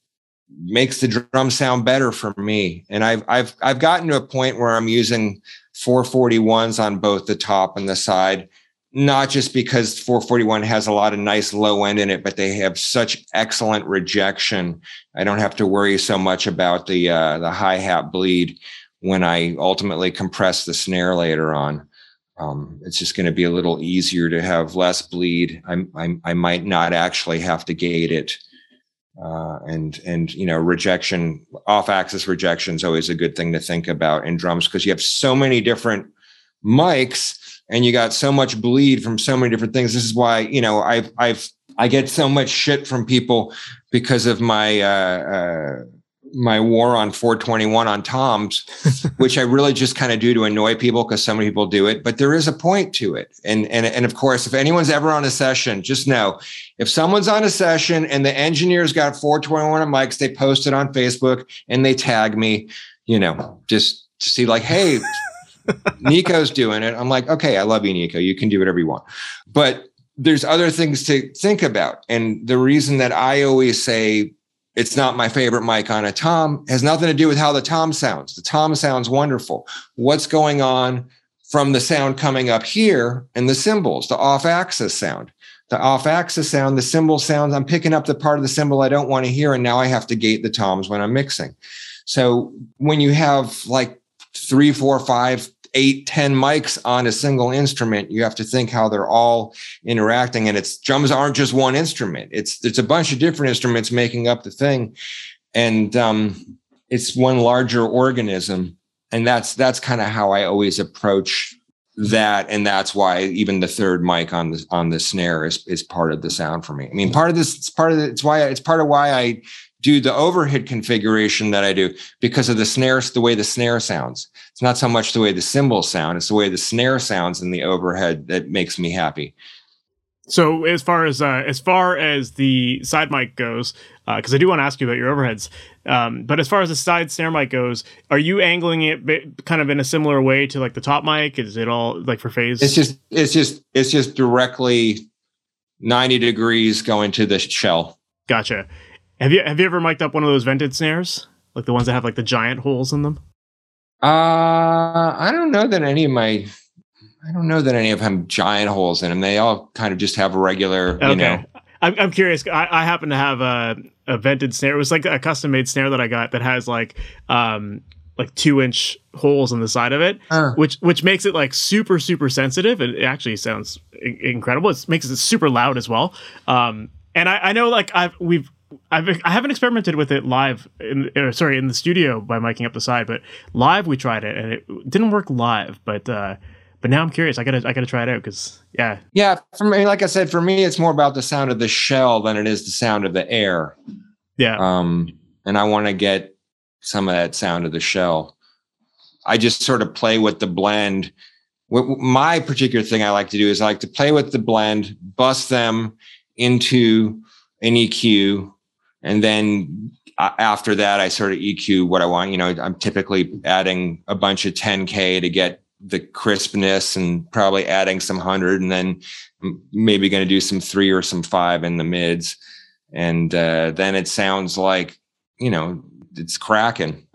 makes the drum sound better for me. And I've I've I've gotten to a point where I'm using 441s on both the top and the side, not just because 441 has a lot of nice low end in it, but they have such excellent rejection. I don't have to worry so much about the uh, the hi hat bleed when I ultimately compress the snare later on. Um, it's just going to be a little easier to have less bleed. I, I, I might not actually have to gate it uh, and and you know rejection off axis rejection is always a good thing to think about in drums because you have so many different mics and you got so much bleed from so many different things. This is why you know i've i've i get so much shit from people because of my uh, uh my war on 421 on toms which i really just kind of do to annoy people because so many people do it but there is a point to it. And and and of course if anyone's ever on a session just know if someone's on a session and the engineers got 421 on mics they post it on facebook and they tag me you know just to see like hey nico's doing it. I'm like okay i love you nico. You can do whatever you want. But there's other things to think about. And the reason that i always say it's not my favorite mic on a tom. It has nothing to do with how the tom sounds. The tom sounds wonderful. What's going on from the sound coming up here and the cymbals, the off axis sound? The off axis sound, the cymbal sounds, I'm picking up the part of the cymbal I don't want to hear. And now I have to gate the toms when I'm mixing. So when you have like three, four, five, eight, ten mics on a single instrument, you have to think how they're all interacting. And it's drums aren't just one instrument. It's it's a bunch of different instruments making up the thing. And um, it's one larger organism. And that's that's kind of how I always approach that. And that's why even the third mic on the on the snare is is part of the sound for me. I mean, part of this, it's part of the, it's why it's part of why I do the overhead configuration that I do because of the snare, the way the snare sounds. It's not so much the way the cymbals sound, it's the way the snare sounds in the overhead that makes me happy. So as far as uh, as far as the side mic goes, because uh, I do want to ask you about your overheads, um, but as far as the side snare mic goes, are you angling it kind of in a similar way to like the top mic? Is it all like for phase? It's just it's just it's just directly ninety degrees going to the shell. Gotcha. Have you have you ever mic'd up one of those vented snares, like the ones that have like the giant holes in them? Uh, I don't know that any of my, I don't know that any of them have giant holes in them. They all kind of just have a regular, okay. you know. I'm, I'm curious. I, I happen to have a, a vented snare. It was like a custom made snare that I got that has like um like two inch holes in the side of it, uh. which which makes it like super super sensitive. It actually sounds incredible. It makes it super loud as well. Um, and I, I know like I've we've I've I haven't experimented with it live. In, or sorry, in the studio by miking up the side, but live we tried it and it didn't work live. But uh, but now I'm curious. I gotta I gotta try it out because yeah, yeah. For me, like I said, for me, it's more about the sound of the shell than it is the sound of the air. Yeah. Um, and I want to get some of that sound of the shell. I just sort of play with the blend. What my particular thing I like to do is I like to play with the blend, bust them into an EQ and then uh, after that, I sort of EQ what I want. You know, I'm typically adding a bunch of 10K to get the crispness and probably adding some 100 and then maybe going to do some three or some five in the mids. And uh, then it sounds like, you know, it's cracking.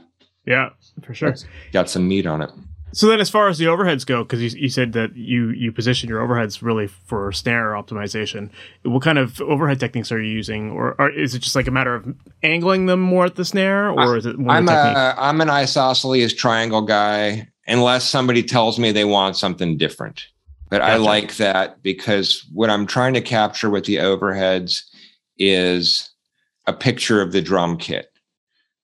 Yeah, for sure. got some meat on it. So then, as far as the overheads go, because you, you said that you you position your overheads really for snare optimization. What kind of overhead techniques are you using, or, or is it just like a matter of angling them more at the snare, or is it more I'm a I'm an isosceles triangle guy, unless somebody tells me they want something different. But gotcha. I like that because what I'm trying to capture with the overheads is a picture of the drum kit.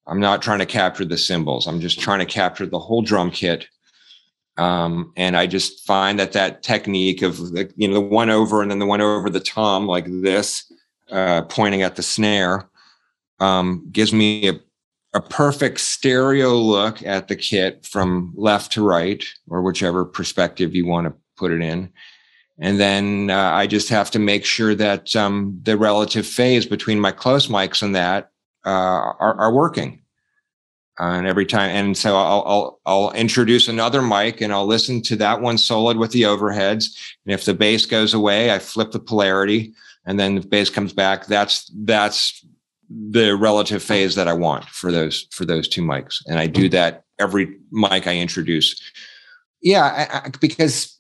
I'm not trying to capture the cymbals. I'm just trying to capture the whole drum kit um, and I just find that that technique of the, you know, the one over and then the one over the tom like this, uh, pointing at the snare, um, gives me a, a perfect stereo look at the kit from left to right or whichever perspective you want to put it in. And then uh, I just have to make sure that um, the relative phase between my close mics and that uh, are, are working and every time and so I'll, I'll i'll introduce another mic and i'll listen to that one solid with the overheads. And if the bass goes away i flip the polarity and then the bass comes back. That's that's the relative phase that i want for those for those two mics. And i do that every mic i introduce. Yeah I, I, because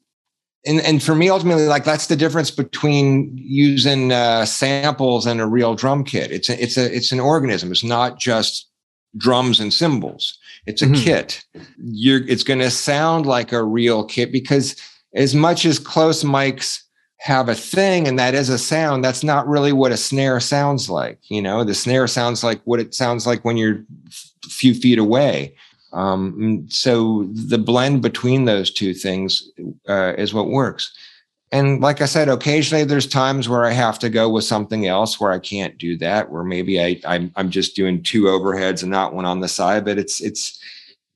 and, and for me ultimately like that's the difference between using uh, samples and a real drum kit. It's a, it's a it's an organism. It's not just drums and cymbals. It's a mm-hmm. kit. You're, it's going to sound like a real kit because as much as close mics have a thing and that is a sound, that's not really what a snare sounds like. You know, the snare sounds like what it sounds like when you're a few feet away. Um, so the blend between those two things uh, is what works and like I said, occasionally there's times where I have to go with something else where I can't do that, where maybe I I'm, I'm just doing two overheads and not one on the side. But it's it's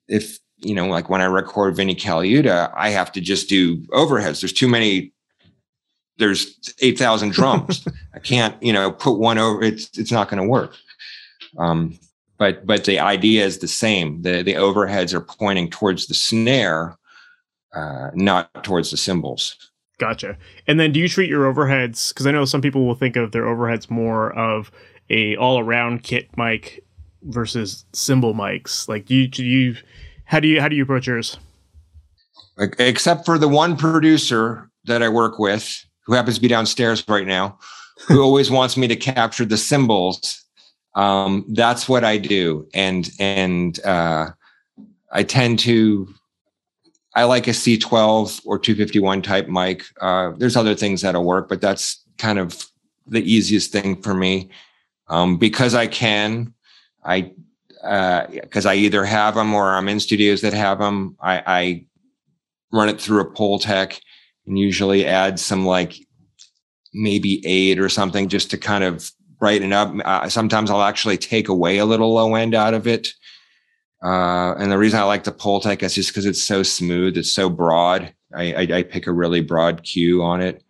if you know, like when I record Vinnie Colaiuta, I have to just do overheads. There's too many. There's eight thousand drums. I can't you know put one over. It's it's not going to work. Um, but but the idea is the same. The the overheads are pointing towards the snare, uh, not towards the cymbals. Gotcha. And then do you treat your overheads? Because I know some people will think of their overheads more of a all around kit mic versus cymbal mics? Like, do you, do you how do you how do you approach yours? Except for the one producer that I work with, who happens to be downstairs right now, who always wants me to capture the cymbals. Um, that's what I do, and and uh, I tend to. I like a C12 or 251 type mic. Uh, there's other things that'll work, but that's kind of the easiest thing for me um, because I can. I because uh, I either have them or I'm in studios that have them. I, I run it through a Pultec and usually add some like maybe eight or something just to kind of brighten up. Uh, sometimes I'll actually take away a little low end out of it. Uh, and the reason I like the Pultec is just because it's so smooth, it's so broad. I, I, I, pick a really broad Q on it.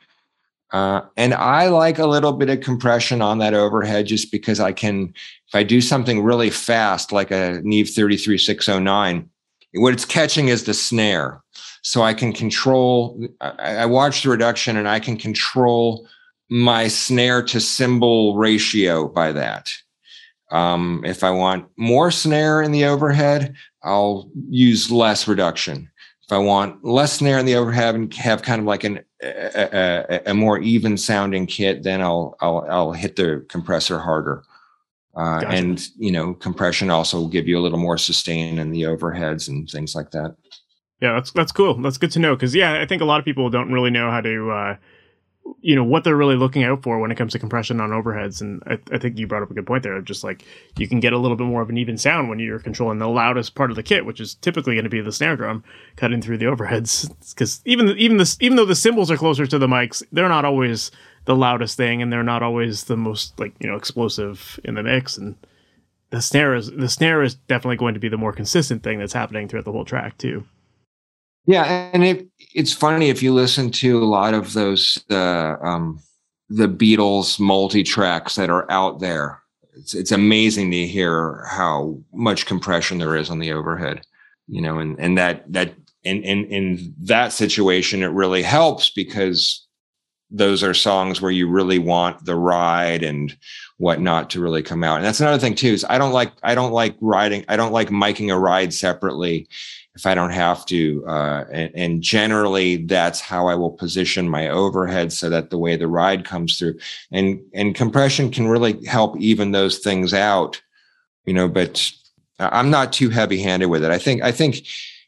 Uh, and I like a little bit of compression on that overhead just because I can, if I do something really fast, like a Neve 33609, what it's catching is the snare. So I can control, I, I watch the reduction and I can control my snare to cymbal ratio by that. Um, if I want more snare in the overhead, I'll use less reduction. If I want less snare in the overhead and have kind of like an, a, a, a more even sounding kit, then I'll, I'll, I'll hit the compressor harder. Uh, gotcha. And you know, compression also will give you a little more sustain in the overheads and things like that. Yeah, that's that's cool. That's good to know because yeah, I think a lot of people don't really know how to, uh, you know, what they're really looking out for when it comes to compression on overheads. And I, I think you brought up a good point there. Just like you can get a little bit more of an even sound when you're controlling the loudest part of the kit, which is typically going to be the snare drum cutting through the overheads. Because even even this even though the cymbals are closer to the mics, they're not always the loudest thing, and they're not always the most like you know explosive in the mix. And the snare is the snare is definitely going to be the more consistent thing that's happening throughout the whole track too. Yeah, and it, it's funny if you listen to a lot of those uh, um, the Beatles multi tracks that are out there. It's it's amazing to hear how much compression there is on the overhead, you know, and and that that in in in that situation it really helps because those are songs where you really want the ride and whatnot to really come out. And that's another thing too, is I don't like, I don't like riding. I don't like miking a ride separately if I don't have to. Uh, and, and, generally that's how I will position my overhead so that the way the ride comes through and, and compression can really help even those things out, you know, but I'm not too heavy handed with it. I think, I think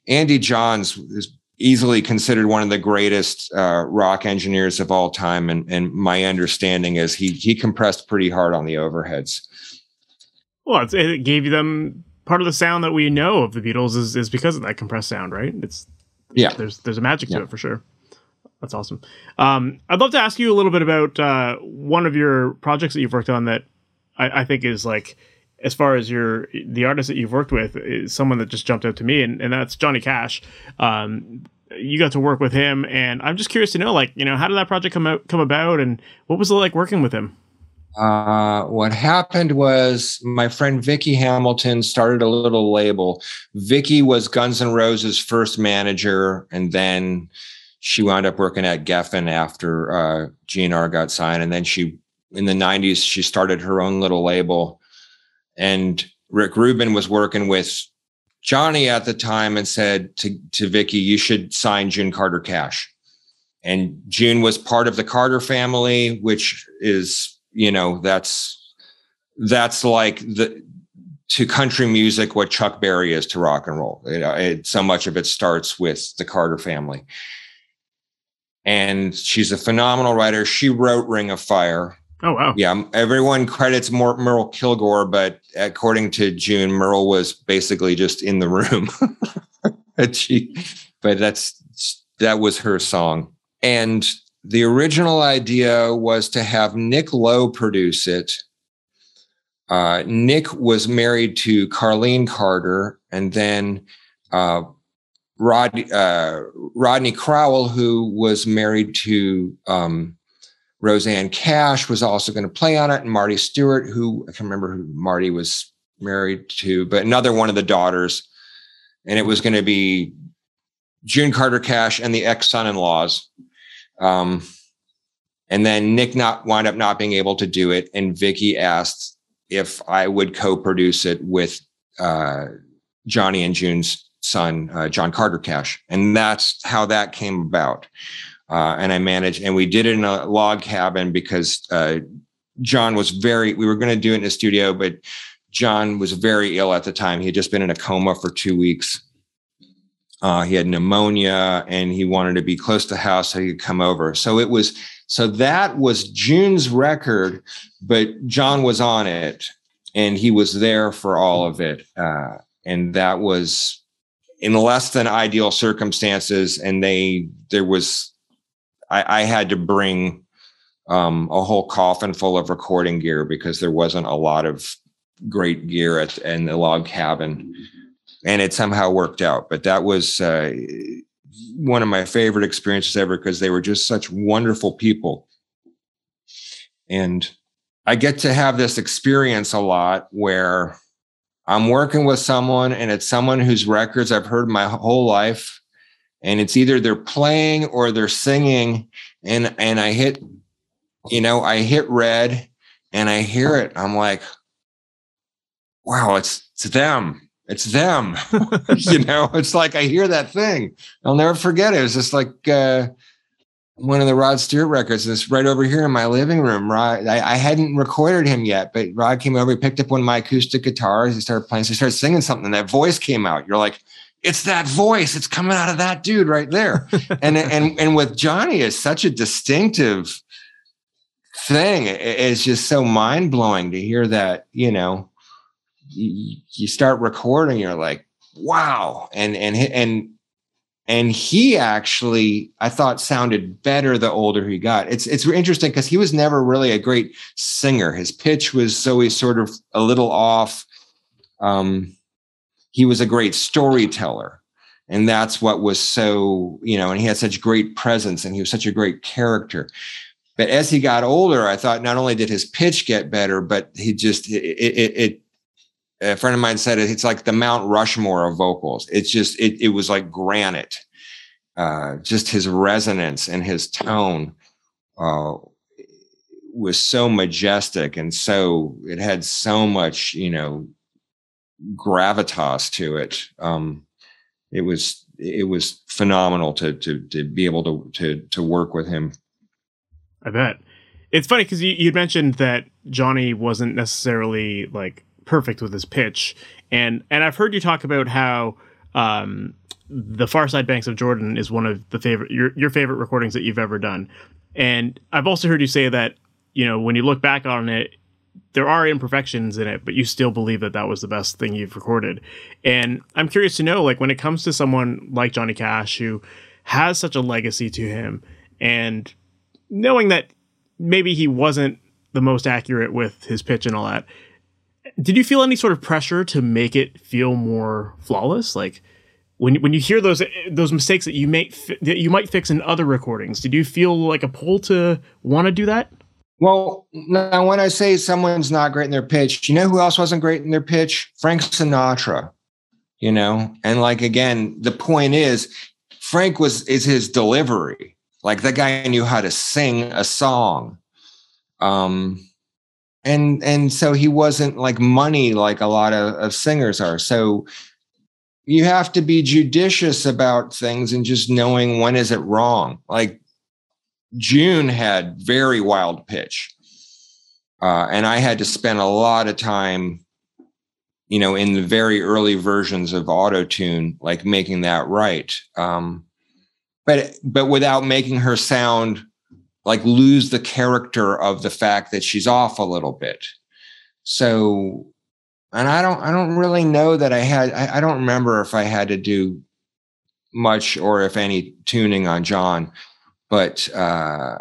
Andy Johns is easily considered one of the greatest uh, rock engineers of all time. And, and my understanding is he he compressed pretty hard on the overheads. Well, it gave them part of the sound that we know of the Beatles is, is because of that compressed sound, right? It's yeah. There's there's a magic to it for sure. That's awesome. Um, I'd love to ask you a little bit about uh, one of your projects that you've worked on that I, I think is like as far as your the artist that you've worked with is someone that just jumped out to me, and, and that's Johnny Cash. Um, you got to work with him, and I'm just curious to know, like, you know, how did that project come out come about, and what was it like working with him? Uh, what happened was my friend Vicky Hamilton started a little label. Vicky was Guns N' Roses' first manager, and then she wound up working at Geffen after uh, GNR got signed, and then she in the 90s she started her own little label and Rick Rubin was working with Johnny at the time and said to, to Vicky, you should sign June Carter Cash. And June was part of the Carter family, which is, you know, that's that's like the to country music what Chuck Berry is to rock and roll. It, it, so much of it starts with the Carter family. And she's a phenomenal writer. She wrote Ring of Fire, Oh wow! Yeah, everyone credits Merle Kilgore, but according to June, Merle was basically just in the room. but she, but that's that was her song, and the original idea was to have Nick Lowe produce it. Uh, Nick was married to Carlene Carter, and then uh, Rod, uh, Rodney Crowell, who was married to um, Rosanne Cash was also going to play on it, and Marty Stuart, who I can't remember who Marty was married to, but another one of the daughters. And it was going to be June Carter Cash and the ex son in laws. Um, and then Nick not wind up not being able to do it, and Vicky asked if I would co-produce it with uh, Johnny and June's son, uh, John Carter Cash, and that's how that came about. Uh, and I managed, and we did it in a log cabin because uh, John was very. We were going to do it in a studio, but John was very ill at the time. He had just been in a coma for two weeks. Uh, he had pneumonia, and he wanted to be close to the house so he could come over. So it was so that was June's record, but John was on it and he was there for all of it. Uh, and that was in less than ideal circumstances. And they, there was, I, I had to bring um, a whole coffin full of recording gear because there wasn't a lot of great gear at in the log cabin. And it somehow worked out. But that was, uh, one of my favorite experiences ever because they were just such wonderful people. And I get to have this experience a lot where I'm working with someone and it's someone whose records I've heard my whole life. And it's either they're playing or they're singing. And and I hit, you know, I hit red and I hear it. I'm like, wow, it's it's them it's them. you know, it's like I hear that thing. I'll never forget it. It was just like uh, one of the Rod Stewart records. It's right over here in my living room. Rod, I, I, hadn't recorded him yet, but Rod came over, he picked up one of my acoustic guitars, he started playing, so he started singing something. And that voice came out. You're like, it's that voice. It's coming out of that dude right there. and and and with Johnny, it's such a distinctive thing. It's just so mind blowing to hear that. You know, you, start recording, you're like, wow. And, and, and, and he actually, I thought sounded better the older he got. It's, it's interesting because he was never really a great singer. His pitch was always sort of a little off. Um, he was a great storyteller and that's what was so you know and he had such great presence and he was such a great character but as he got older i thought not only did his pitch get better but he just it, it, it a friend of mine said it, it's like the Mount Rushmore of vocals. It's just it it was like granite. Uh, just his resonance and his tone uh, was so majestic and so it had so much you know gravitas to it. Um, it was it was phenomenal to to to be able to to to work with him. I bet it's funny because you you mentioned that Johnny wasn't necessarily like perfect with his pitch. And and I've heard you talk about how um, the Far Side Banks of Jordan is one of the favorite your your favorite recordings that you've ever done. And I've also heard you say that you know when you look back on it, there are imperfections in it, but you still believe that that was the best thing you've recorded. And I'm curious to know, like, when it comes to someone like Johnny Cash who has such a legacy to him, and knowing that maybe he wasn't the most accurate with his pitch and all that, did you feel any sort of pressure to make it feel more flawless? Like when when you hear those those mistakes that you make that you might fix in other recordings, did you feel like a pull to want to do that? Well, now when I say someone's not great in their pitch, you know who else wasn't great in their pitch? Frank Sinatra. You know, and like again, the point is, Frank was is his delivery. Like that guy knew how to sing a song. Um, and and so he wasn't like money like a lot of, of singers are. So you have to be judicious about things and just knowing when is it wrong. Like june had very wild pitch uh, and i had to spend a lot of time you know in the very early versions of auto tune like making that right. Um, but but without making her sound like lose the character of the fact that she's off a little bit. So, and I don't, I don't really know that I had, I, I don't remember if I had to do much or if any tuning on John, but uh,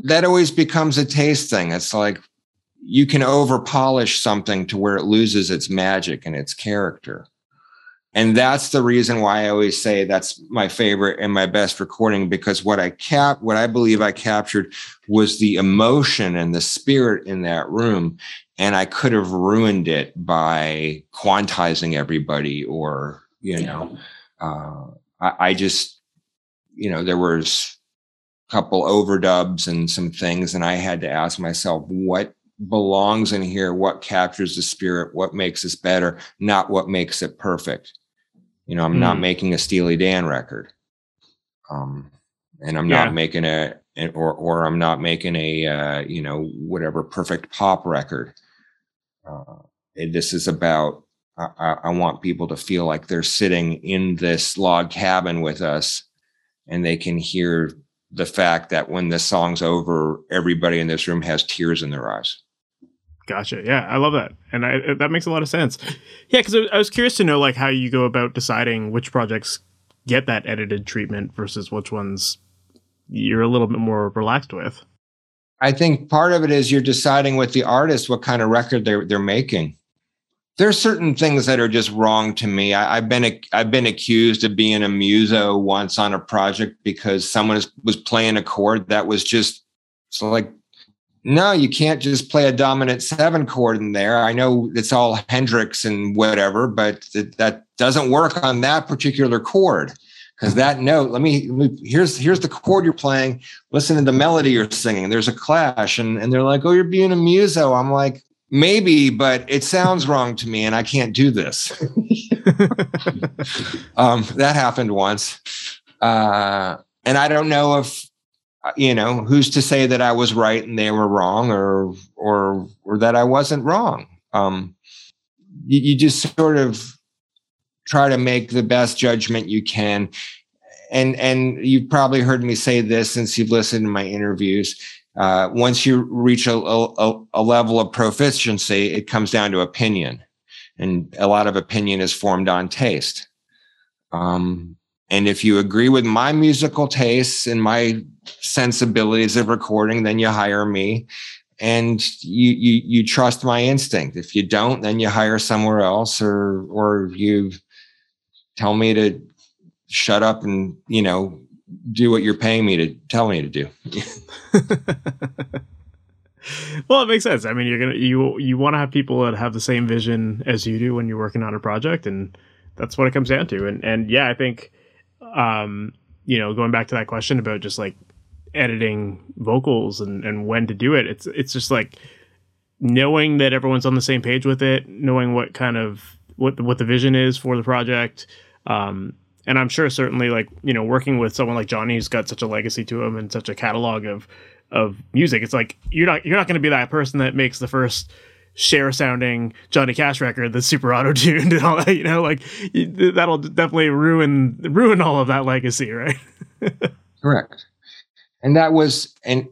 that always becomes a taste thing. It's like you can over polish something to where it loses its magic and its character and that's the reason why I always say that's my favorite and my best recording because what I cap what I believe I captured was the emotion and the spirit in that room. And I could have ruined it by quantizing everybody or you know uh, I, I just you know there was a couple overdubs and some things and I had to ask myself what belongs in here, what captures the spirit, what makes us better, not what makes it perfect. You know, I'm mm. not hmm. making a Steely Dan record. Um, and I'm yeah. not making a or or I'm not making a uh, you know whatever perfect pop record. Uh, this is about I, I, want people to feel like they're sitting in this log cabin with us, and they can hear the fact that when the song's over, everybody in this room has tears in their eyes. Gotcha. Yeah, I love that, and I, that makes a lot of sense. Yeah, because I was curious to know like how you go about deciding which projects get that edited treatment versus which ones you're a little bit more relaxed with. I think part of it is you're deciding with the artist what kind of record they're they're making. There's certain things that are just wrong to me. I, have been I've been accused of being a muso once on a project because someone was playing a chord that was just so like no, you can't just play a dominant seven chord in there. I know it's all Hendrix and whatever, but th- that doesn't work on that particular chord. Because that note let me, let me, here's here's the chord you're playing. Listen to the melody you're singing. There's a clash and and they're like oh you're being a muso. I'm like maybe but it sounds wrong to me and i can't do this. Um, that happened once. Uh, and i don't know if you know who's to say that i was right and they were wrong or or or that i wasn't wrong? Um, you, you just sort of try to make the best judgment you can. And and you've probably heard me say this since you've listened to my interviews. Uh, once you reach a, a, a, level of proficiency it comes down to opinion. And a lot of opinion is formed on taste. Um, and if you agree with my musical tastes and my sensibilities of recording then you hire me. And you, you you trust my instinct. If you don't then you hire somewhere else or or you tell me to shut up and you know do what you're paying me to tell me to do. Well it makes sense. I mean you're gonna you you want to have people that have the same vision as you do when you're working on a project and that's what it comes down to. And and yeah i think um you know going back to that question about just like editing vocals and and when to do it it's it's just like knowing that everyone's on the same page with it knowing what kind of what what the vision is for the project um, and I'm sure certainly like you know working with someone like Johnny who's got such a legacy to him and such a catalog of of music, it's like you're not you're not going to be that person that makes the first Cher sounding Johnny Cash record that's super auto tuned and all that. You know, like that'll definitely ruin ruin all of that legacy, right? Correct. And that was and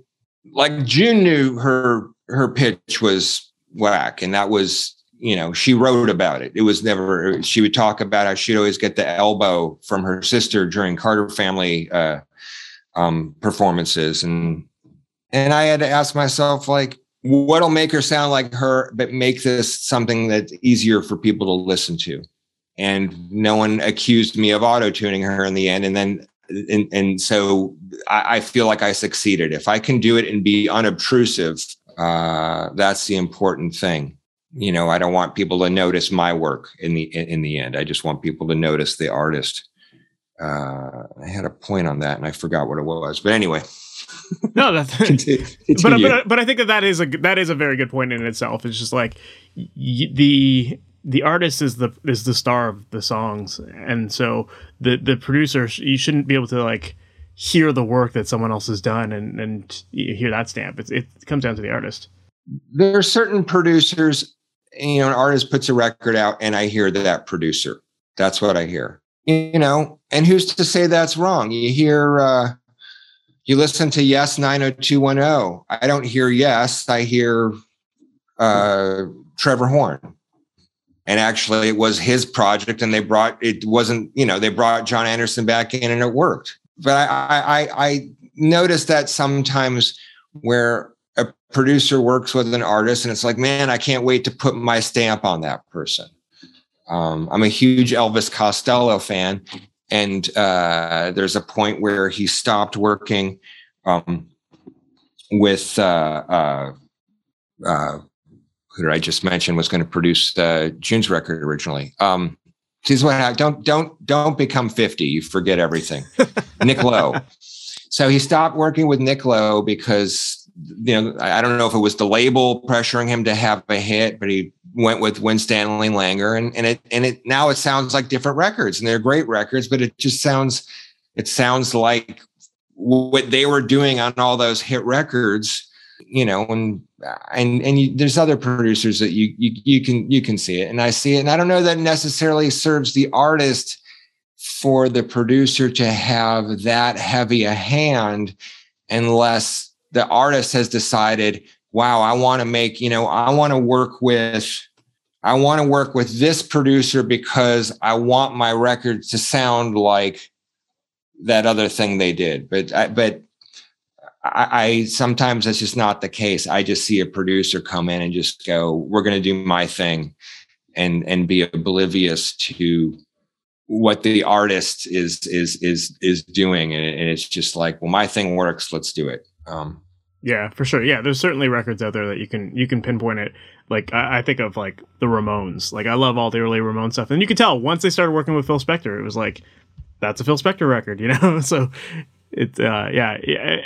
like June knew her her pitch was whack, and that was you know, she wrote about it. It was never, she would talk about how she'd always get the elbow from her sister during Carter family uh, um, performances. And, and I had to ask myself, like, what'll make her sound like her, but make this something that's easier for people to listen to? And no one accused me of auto tuning her in the end. And then, and, and so I, I feel like I succeeded. If I can do it and be unobtrusive, uh, that's the important thing you know i don't want people to notice my work in the in the end i just want people to notice the artist uh, i had a point on that and i forgot what it was but anyway no that's but, but but i think that that is a that is a very good point in itself it's just like y- the the artist is the is the star of the songs and so the the producer you shouldn't be able to like hear the work that someone else has done and and hear that stamp it, it comes down to the artist there are certain producers you know, an artist puts a record out and I hear that producer. That's what I hear. You know, and who's to say that's wrong? You hear uh you listen to Yes 90210. I don't hear Yes, I hear uh Trevor Horn. And actually it was his project and they brought it wasn't, you know, they brought Jon Anderson back in and it worked. But I I I noticed that sometimes where a producer works with an artist and it's like, man, I can't wait to put my stamp on that person. Um, I'm a huge Elvis Costello fan. And uh, there's a point where he stopped working um, with uh, uh, uh who did I just mention was going to produce uh, June's record originally. Um, this what I, don't don't don't become 50. You forget everything. Nick Lowe. So he stopped working with Nick Lowe because you know, I don't know if it was the label pressuring him to have a hit, but he went with Winstanley Langer, and and it and it now it sounds like different records, and they're great records, but it just sounds it sounds like what they were doing on all those hit records, you know, and and and you, there's other producers that you you you can you can see it, and I see it, and I don't know that necessarily serves the artist for the producer to have that heavy a hand unless the artist has decided wow i want to make you know i want to work with i want to work with this producer because i want my record to sound like that other thing they did. But I, but I, I sometimes that's just not the case. I just see a producer come in and just go we're going to do my thing and and be oblivious to what the artist is is is is doing. And, it's just like well my thing works. Let's do it. Um yeah for sure. Yeah there's certainly records out there that you can you can pinpoint it. Like I, I, think of like the ramones. Like i love all the early ramone stuff. And you can tell once they started working with phil spector it was like that's a phil spector record you know? So it's uh yeah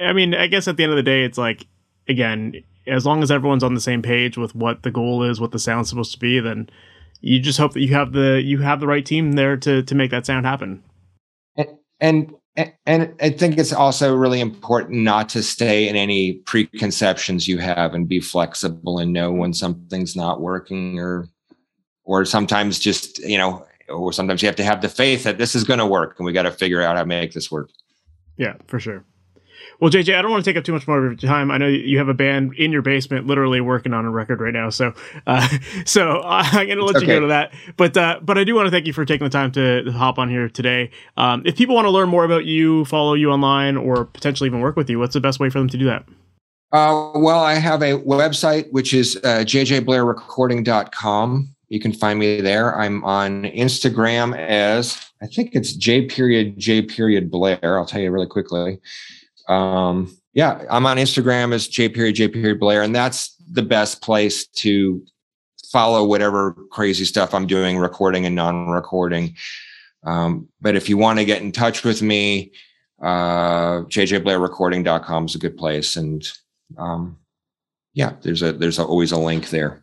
i mean i guess at the end of the day it's like again as long as everyone's on the same page with what the goal is what the sound's supposed to be then you just hope that you have the you have the right team there to to make that sound happen. And, and I think it's also really important not to stay in any preconceptions you have and be flexible and know when something's not working or or sometimes just you know or sometimes you have to have the faith that this is going to work and we got to figure out how to make this work. Yeah, for sure. Well, JJ, I don't want to take up too much more of your time. I know you have a band in your basement, literally working on a record right now. So, uh, so I'm going to let okay. you go to that. But, uh, but I do want to thank you for taking the time to hop on here today. Um, if people want to learn more about you, follow you online, or potentially even work with you, what's the best way for them to do that? Uh, well, I have a website which is uh, jjblairrecording.com. You can find me there. I'm on Instagram as I think it's J period J period Blair. I'll tell you really quickly um, yeah, I'm on Instagram as J period J period Blair, and that's the best place to follow whatever crazy stuff I'm doing, recording and non-recording. Um, but if you want to get in touch with me, uh, jjblairrecording.com is a good place. And um, yeah, there's a there's a, always a link there.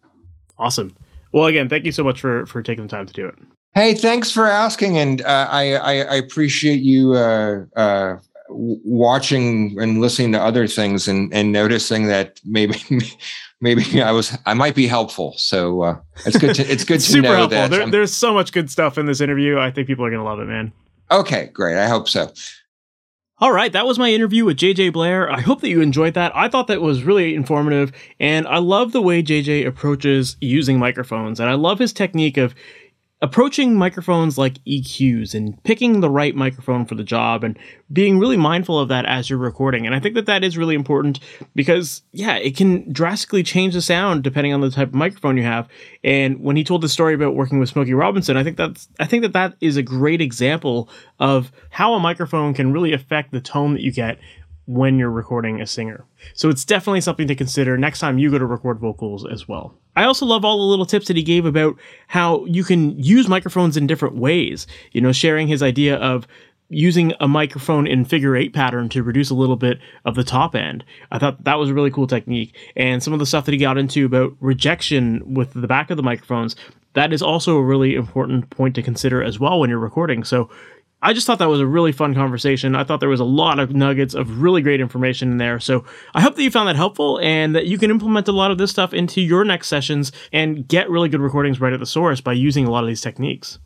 Awesome. Well, again, thank you so much for for taking the time to do it. Hey, thanks for asking, and uh, I, I, I appreciate you uh, uh watching and listening to other things and and noticing that maybe maybe I was I might be helpful. So uh, it's good to it's good to Super know helpful. that there, there's so much good stuff in this interview. I think people are gonna love it, man. Okay, great. I hope so. All right, that was my interview with JJ Blair. I hope that you enjoyed that. I thought that was really informative, and I love the way JJ approaches using microphones, and I love his technique of approaching microphones like EQs and picking the right microphone for the job and being really mindful of that as you're recording. And I think that that is really important because, yeah, it can drastically change the sound depending on the type of microphone you have. And when he told the story about working with Smokey Robinson, I think that's I think that that is a great example of how a microphone can really affect the tone that you get when you're recording a singer. So it's definitely something to consider next time you go to record vocals as well. I also love all the little tips that he gave about how you can use microphones in different ways. You know, sharing his idea of using a microphone in figure eight pattern to reduce a little bit of the top end. I thought that was a really cool technique. And some of the stuff that he got into about rejection with the back of the microphones, that is also a really important point to consider as well when you're recording. So I just thought that was a really fun conversation. I thought there was a lot of nuggets of really great information in there. So I hope that you found that helpful and that you can implement a lot of this stuff into your next sessions and get really good recordings right at the source by using a lot of these techniques.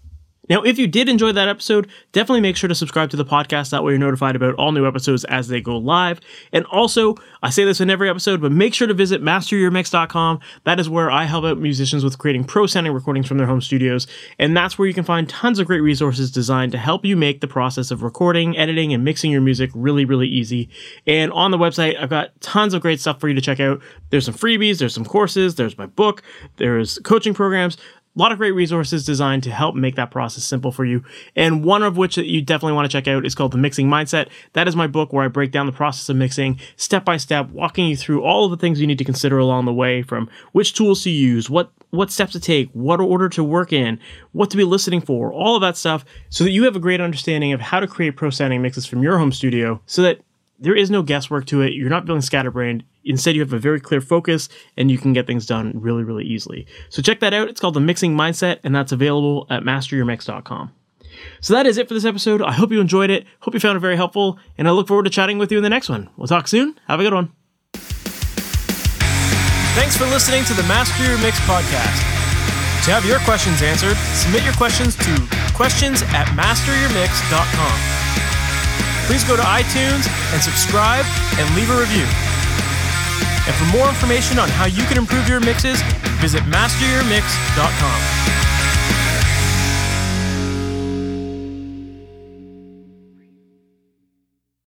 Now, if you did enjoy that episode, definitely make sure to subscribe to the podcast. That way you're notified about all new episodes as they go live. And also, I say this in every episode, but make sure to visit masteryourmix.com. That is where I help out musicians with creating pro sounding recordings from their home studios. And that's where you can find tons of great resources designed to help you make the process of recording, editing, and mixing your music really, really easy. And on the website, I've got tons of great stuff for you to check out. There's some freebies, there's some courses, there's my book, there's coaching programs a lot of great resources designed to help make that process simple for you. And one of which that you definitely want to check out is called The Mixing Mindset. That is my book where I break down the process of mixing step by step, walking you through all of the things you need to consider along the way from which tools to use, what what steps to take, what order to work in, what to be listening for, all of that stuff, so that you have a great understanding of how to create pro sounding mixes from your home studio so that there is no guesswork to it. You're not feeling scatterbrained. Instead, you have a very clear focus and you can get things done really, really easily. So check that out. It's called The Mixing Mindset, and that's available at masteryourmix.com. So that is it for this episode. I hope you enjoyed it. Hope you found it very helpful, and I look forward to chatting with you in the next one. We'll talk soon. Have a good one. Thanks for listening to the Master Your Mix podcast. To have your questions answered, submit your questions to questions at masteryourmix.com. Please go to iTunes and subscribe and leave a review. And for more information on how you can improve your mixes, visit masteryourmix.com.